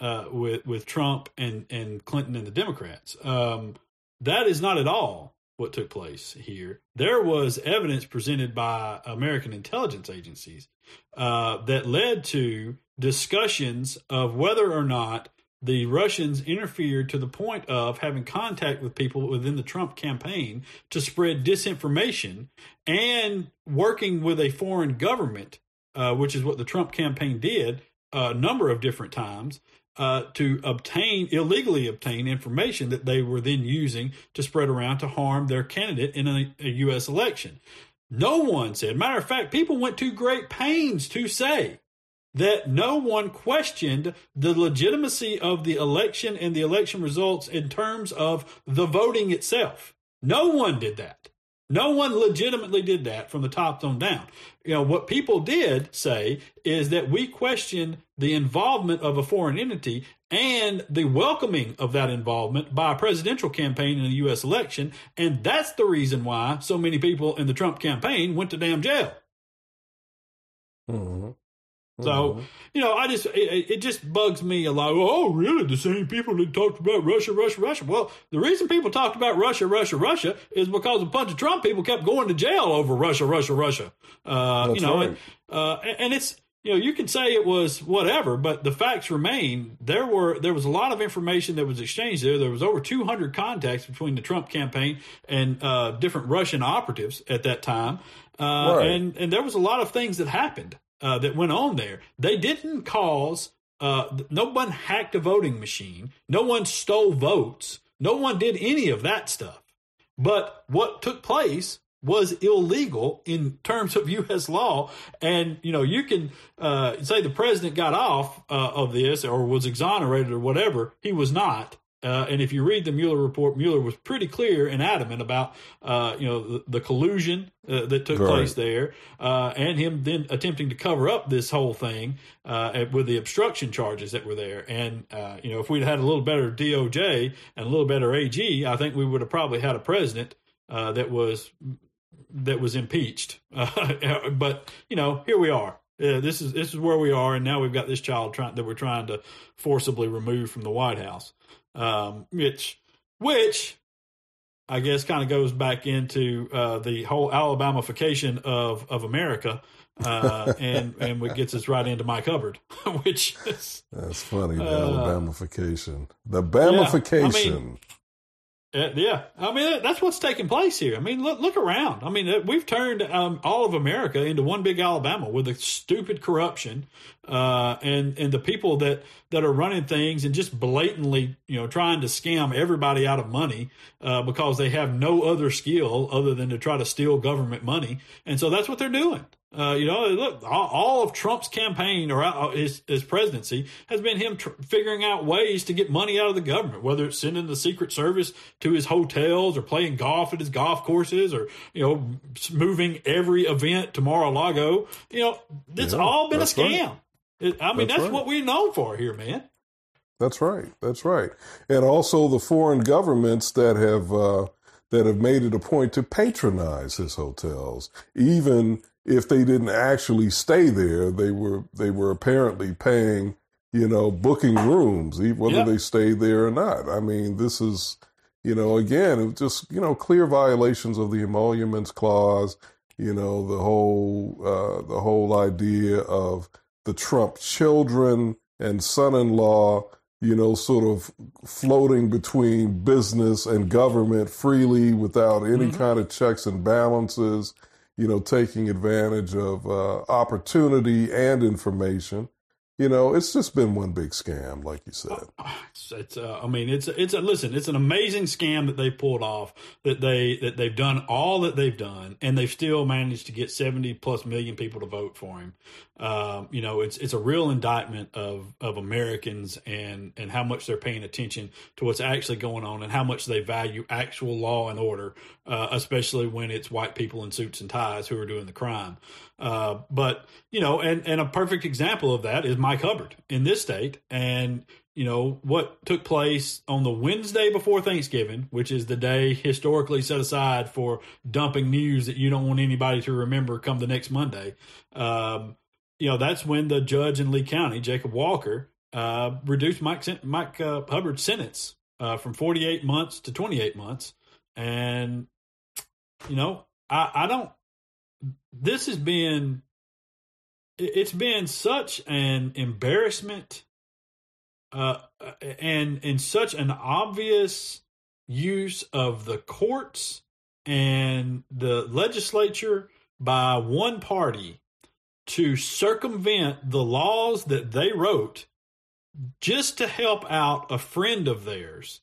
uh, with with Trump and and Clinton and the Democrats. Um, that is not at all what took place here. There was evidence presented by American intelligence agencies uh, that led to discussions of whether or not the Russians interfered to the point of having contact with people within the Trump campaign to spread disinformation and working with a foreign government uh, which is what the Trump campaign did a number of different times uh, to obtain illegally obtain information that they were then using to spread around to harm their candidate in a, a U.S. election. No one said. Matter of fact, people went to great pains to say that no one questioned the legitimacy of the election and the election results in terms of the voting itself. No one did that. No one legitimately did that from the top on down. You know, what people did say is that we questioned the involvement of a foreign entity and the welcoming of that involvement by a presidential campaign in a U.S. election. And that's the reason why so many people in the Trump campaign went to damn jail. Mm-hmm. So, mm-hmm. you know, I just, it, it, just bugs me a lot. Oh, really? The same people that talked about Russia, Russia, Russia. Well, the reason people talked about Russia, Russia, Russia is because a bunch of Trump people kept going to jail over Russia, Russia, Russia. Uh, you know, right. and, uh, and it's, you know, you can say it was whatever, but the facts remain. There were there was a lot of information that was exchanged there. There was over 200 contacts between the Trump campaign and uh, different Russian operatives at that time, uh, right. and and there was a lot of things that happened uh, that went on there. They didn't cause, uh, no one hacked a voting machine, no one stole votes, no one did any of that stuff. But what took place was illegal in terms of *laughs* U.S. law. And, you know, you can uh, say the president got off uh, of this or was exonerated or whatever. He was not. Uh, and if you read the Mueller report, Mueller was pretty clear and adamant about, uh, you know, the, the collusion uh, that took right. place there, uh, and him then attempting to cover up this whole thing uh, with the obstruction charges that were there. And uh, you know, if we'd had a little better DOJ and a little better AG, I think we would have probably had a president that was that was impeached. *laughs* but you know, here we are. Yeah, this is this is where we are, and now we've got this child trying that we're trying to forcibly remove from the White House um, which which I guess kind of goes back into uh, the whole Alabamification of of America, uh, *laughs* and and what gets us right into Mike Hubbard, *laughs* which is, that's funny. The uh, Alabamification, the Bamification. Yeah, I mean, uh, yeah, I mean that's what's taking place here. I mean, look look around. I mean, uh, we've turned um, all of America into one big Alabama with the stupid corruption, uh, and and the people that that are running things and just blatantly, you know, trying to scam everybody out of money uh, because they have no other skill other than to try to steal government money, and so that's what they're doing. Uh, you know, look, all, of Trump's campaign or uh, his, his presidency has been him tr- figuring out ways to get money out of the government, whether it's sending the Secret Service to his hotels or playing golf at his golf courses or, you know, moving every event to Mar-a-Lago. You know, it's yeah, all been a scam. Right. It, I mean, that's, that's right. what we're known for here, man. That's right. That's right. And also the foreign governments that have, uh, that have made it a point to patronize his hotels, even if they didn't actually stay there, they were they were apparently paying, you know, booking rooms, whether yep. they stayed there or not. I mean, this is, you know, again, just you know, clear violations of the emoluments clause. You know, the whole uh, the whole idea of the Trump children and son-in-law you know, sort of floating between business and government freely without any mm-hmm. kind of checks and balances you know, taking advantage of uh, opportunity and information. You know, it's just been one big scam, like you said. It's, it's uh, I mean, it's it's a listen. It's an amazing scam that they pulled off. That they that they've done all that they've done, and they've still managed to get seventy plus million people to vote for him. Um, you know, it's it's a real indictment of of Americans and and how much they're paying attention to what's actually going on and how much they value actual law and order, uh, especially when it's white people in suits and ties who are doing the crime. Uh, but you know, and and a perfect example of that is Mike Hubbard in this state, and you know what took place on the Wednesday before Thanksgiving, which is the day historically set aside for dumping news that you don't want anybody to remember come the next Monday. Um, you know, that's when the judge in Lee County, Jacob Walker, uh, reduced Mike Mike uh, Hubbard's sentence uh, from 48 months to 28 months, and you know, I, I don't this has been it's been such an embarrassment uh, and and such an obvious use of the courts and the legislature by one party to circumvent the laws that they wrote just to help out a friend of theirs.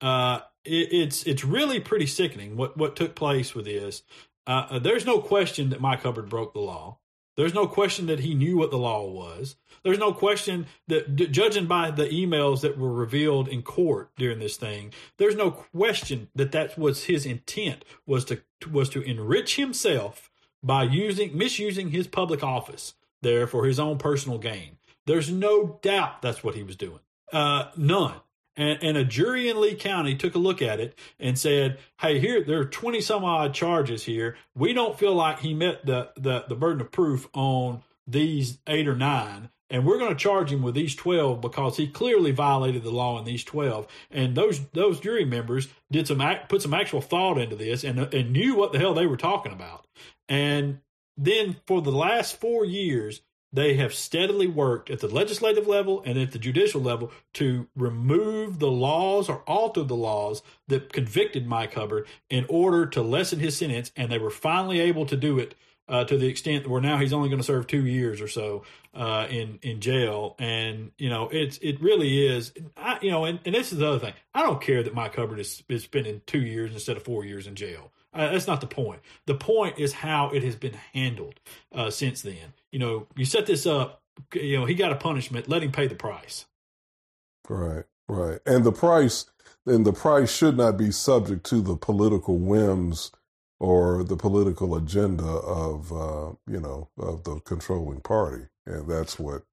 Uh, it, it's it's really pretty sickening what what took place with this. Uh, uh, there's no question that Mike Hubbard broke the law. There's no question that he knew what the law was. There's no question that, judging by the emails that were revealed in court during this thing, there's no question that that was his intent was to was to enrich himself by using misusing his public office there for his own personal gain. There's no doubt that's what he was doing. Uh, none. And, and, a jury in Lee County took a look at it and said, "Hey, here there are twenty some odd charges here. We don't feel like he met the the, the burden of proof on these eight or nine, and we're going to charge him with these twelve because he clearly violated the law in these twelve. And those those jury members did some put some actual thought into this and and knew what the hell they were talking about. And then for the last four years, they have steadily worked at the legislative level and at the judicial level to remove the laws or alter the laws that convicted Mike Hubbard in order to lessen his sentence. And they were finally able to do it uh, to the extent that where now he's only going to serve two years or so uh, in in jail. And you know, it's it really is. I, you know, and, and this is the other thing. I don't care that Mike Hubbard is, is spending two years instead of four years in jail. Uh, that's not the point. The point is how it has been handled uh, since then. You know, you set this up. You know, he got a punishment. Let him pay the price. Right, right, and the price, and the price should not be subject to the political whims or the political agenda of uh, you know of the controlling party, and that's what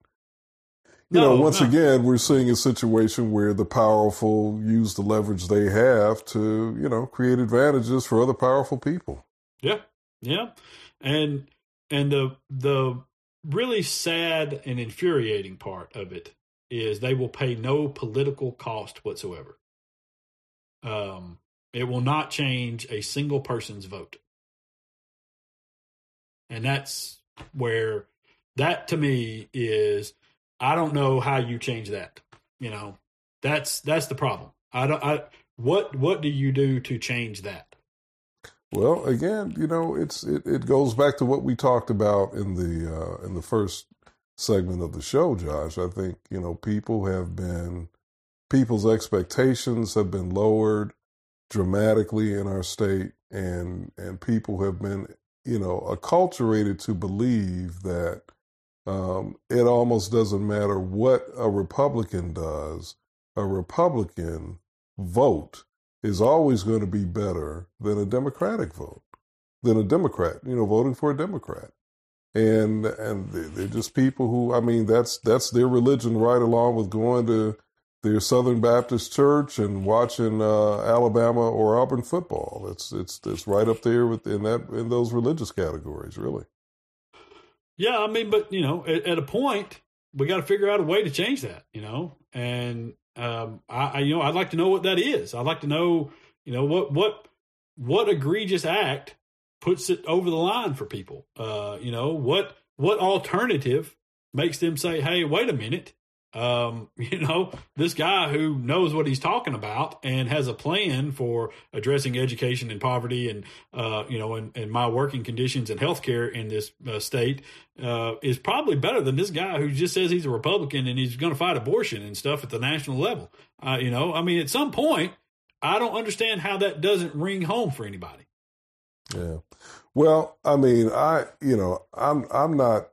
you no, know, once no. again, we're seeing a situation where the powerful use the leverage they have to, you know, create advantages for other powerful people. Yeah, yeah, and and the the really sad and infuriating part of it is they will pay no political cost whatsoever. Um, it will not change a single person's vote, and that's where that to me is I don't know how you change that. You know, that's that's the problem. I don't. I what what do you do to change that? Well, again, you know, it's it, it goes back to what we talked about in the uh, in the first segment of the show, Josh. I think you know people have been people's expectations have been lowered dramatically in our state, and and people have been you know acculturated to believe that um, it almost doesn't matter what a Republican does. A Republican vote is always going to be better than a Democratic vote, than a Democrat, you know, voting for a Democrat. And and they're just people who, I mean, that's that's their religion right along with going to their Southern Baptist church and watching uh, Alabama or Auburn football. It's it's it's right up there with in that in those religious categories, really. Yeah, I mean, but you know, at, at a point, we got to figure out a way to change that. You know, and um, I, I, you know, I'd like to know what that is. I'd like to know, you know, what what what egregious act puts it over the line for people. Uh, you know, what what alternative makes them say, "Hey, wait a minute, um, *laughs* you know, this guy who knows what he's talking about and has a plan for addressing education and poverty and, uh, you know, and, and my working conditions and healthcare in this uh, state uh, is probably better than this guy who just says he's a Republican and he's going to fight abortion and stuff at the national level. Uh, you know, I mean, at some point, I don't understand how that doesn't ring home for anybody. Yeah. Well, I mean, I, you know, I'm, I'm not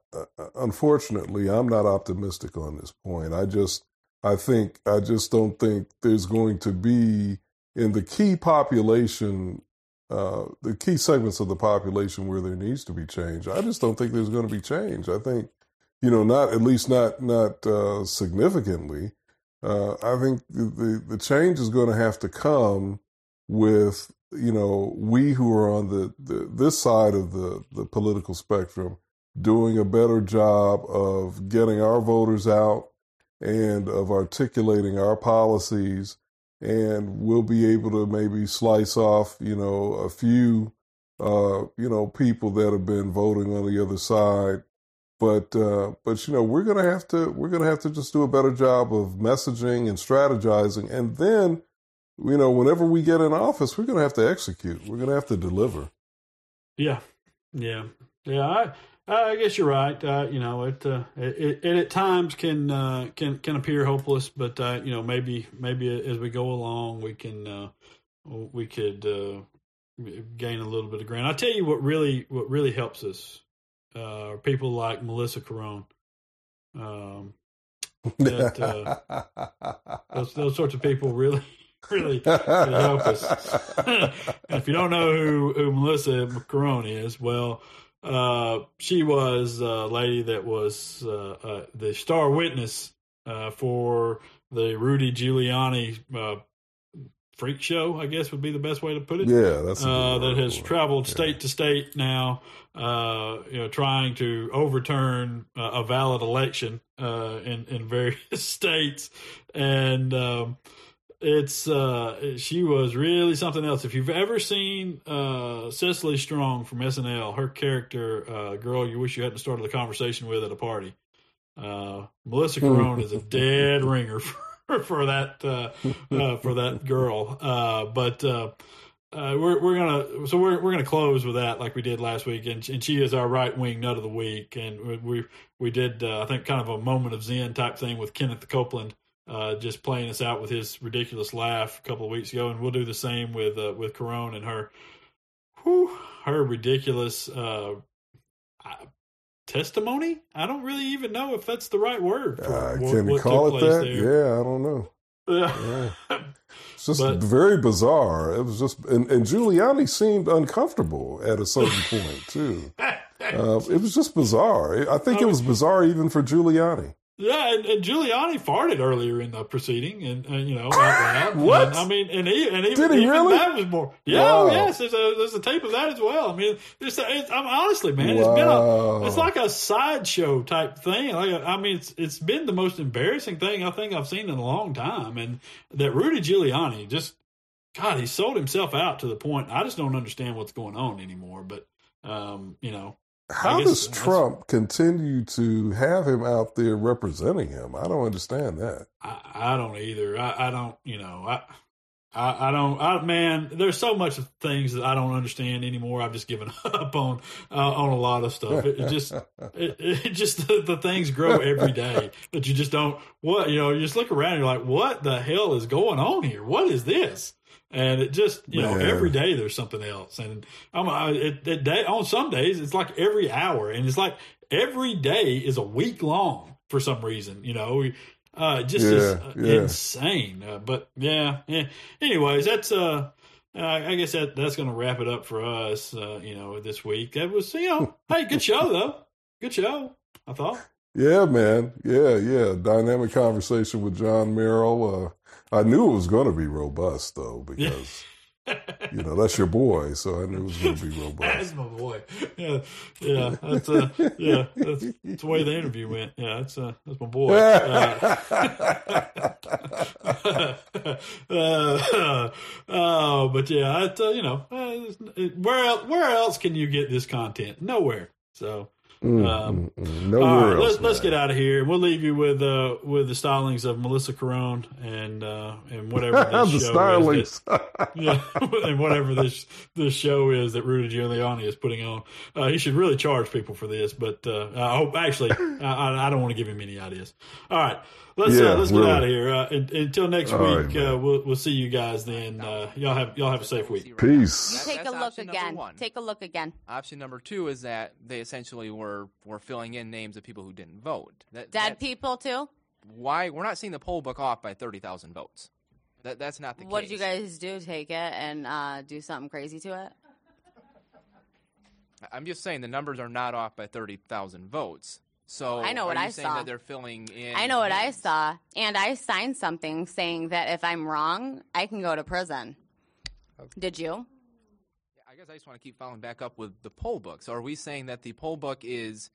unfortunately, I'm not optimistic on this point. I just, I think, I just don't think there's going to be in the key population, uh, the key segments of the population where there needs to be change. I just don't think there's going to be change. I think, you know, not at least not not uh, significantly. Uh, I think the, the the change is going to have to come with you know we who are on the, the this side of the the political spectrum doing a better job of getting our voters out and of articulating our policies. And we'll be able to maybe slice off you know a few uh, you know people that have been voting on the other side. But uh, but you know we're gonna have to we're gonna have to just do a better job of messaging and strategizing. And then you know whenever we get in office we're gonna have to execute. We're gonna have to deliver. Yeah. Yeah. Yeah I I guess you're right. Uh, you know, it, uh, it, it at times can uh, can can appear hopeless, but uh, you know, maybe maybe as we go along, we can uh, we could gain a little bit of ground. I tell you what really what really helps us uh, people like Melissa Carone. Um, that, uh, those, those sorts of people really, *laughs* really, really help us. *laughs* if you don't know who, who Melissa Carone is, well, uh, she was a lady that was uh, uh, the star witness uh, for the Rudy Giuliani uh, freak show, I guess would be the best way to put it. Yeah, that's uh, that has traveled yeah. state to state now, uh, you know, trying to overturn uh, a valid election uh, in in various *laughs* states, and um, it's uh, she was really something else. If you've ever seen uh, Cecily Strong from SNL, her character, girl, you wish you hadn't started the conversation with at a party. Melissa Carone is a *laughs* dead ringer. For, *laughs* for that uh, uh, for that girl. Uh, but uh, uh, we're we're gonna so we're we're gonna close with that like we did last week, and and she is our right wing nut of the week, and we we did I think kind of a moment of zen type thing with Kenneth Copeland. Just playing us out with his ridiculous laugh a couple of weeks ago, and we'll do the same with with Carone and her, whew, her ridiculous testimony. I don't really even know if that's the right word. For uh, what, can you call it that? There. Yeah, I don't know. Yeah. *laughs* It's just but, very bizarre. It was just, and, and, Giuliani seemed uncomfortable at a certain point too. *laughs* Uh, it was just bizarre. I think it was bizarre even for Giuliani. Yeah, and, and, Giuliani farted earlier in the proceeding, and, and you know, out loud. *laughs* what? And, I mean, and he and even, did he even really? That was more. Yeah, wow. oh, yes. There's a there's a tape of that as well. I mean, it's, it's I'm honestly, man, wow. it's been a it's like a sideshow type thing. Like I mean, it's it's been the most embarrassing thing I think I've seen in a long time, and that Rudy Giuliani just God, he sold himself out to the point I just don't understand what's going on anymore. But um, you know, how does Trump continue to have him out there representing him? I don't understand that. I, I don't either. I, I, don't, you know, I, I, I don't, I, man, there's so much of things that I don't understand anymore. I've just given *laughs* up on, uh, on a lot of stuff. It, it just, *laughs* it, it, just, the, the, things grow every day that you just don't, what, you know, you just look around and you're like, what the hell is going on here? What is this? And it just you Man. know every day there's something else and i'm I, it, it day on some days it's like every hour and it's like every day is a week long for some reason you know uh just yeah, is uh, yeah. insane uh, but yeah yeah anyways that's uh I guess that that's going to wrap it up for us, uh, you know, this week. That was, you know, *laughs* hey, good show though. Good show, I thought. Yeah, man. Yeah, yeah. Dynamic conversation with John Merrill. Uh, I knew it was going to be robust though *laughs* because you know that's your boy, so I knew it was going to be robust. that's my boy. Yeah, yeah. That's uh, yeah. That's, that's the way the interview went. Yeah, that's uh, that's my boy. *laughs* Uh, *laughs* uh, oh, but yeah, I, uh, you know, uh, where where else can you get this content? Nowhere. So Mm, um, mm, mm. no all right, let's, let's get out of here. We'll leave you with uh, with the stylings of Melissa Carone and uh, and whatever *laughs* this the show stylings. is. That, *laughs* yeah, *laughs* and whatever this this show is that Rudy Giuliani is putting on. Uh, he should really charge people for this, but uh, I hope actually I, I don't want to give him any ideas. All right. Let's uh, yeah, uh, let's really. get out of here. Uh, until next All week, right, uh, we'll we'll see you guys then. Uh, y'all have y'all have a safe week. Peace. take a look again. Take a look again. Option number two is that they essentially were were filling in names of people who didn't vote. That, Dead people too. Why we're not seeing the poll book off by thirty thousand votes? That that's not the what case. What did you guys do? Take it and uh, do something crazy to it? I'm just saying the numbers are not off by thirty thousand votes. So I know what I saw. That they're filling in. I know what I saw, and I signed something saying that if I'm wrong, I can go to prison. Okay. Did you? I guess I just want to keep following back up with the poll book. So are we saying that the poll book is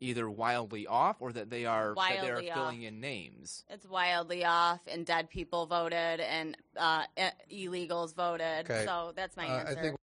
either wildly off or that they are wildly that they are off. filling in names? It's wildly off, and dead people voted, and uh, illegals voted. Okay. So that's my uh, answer.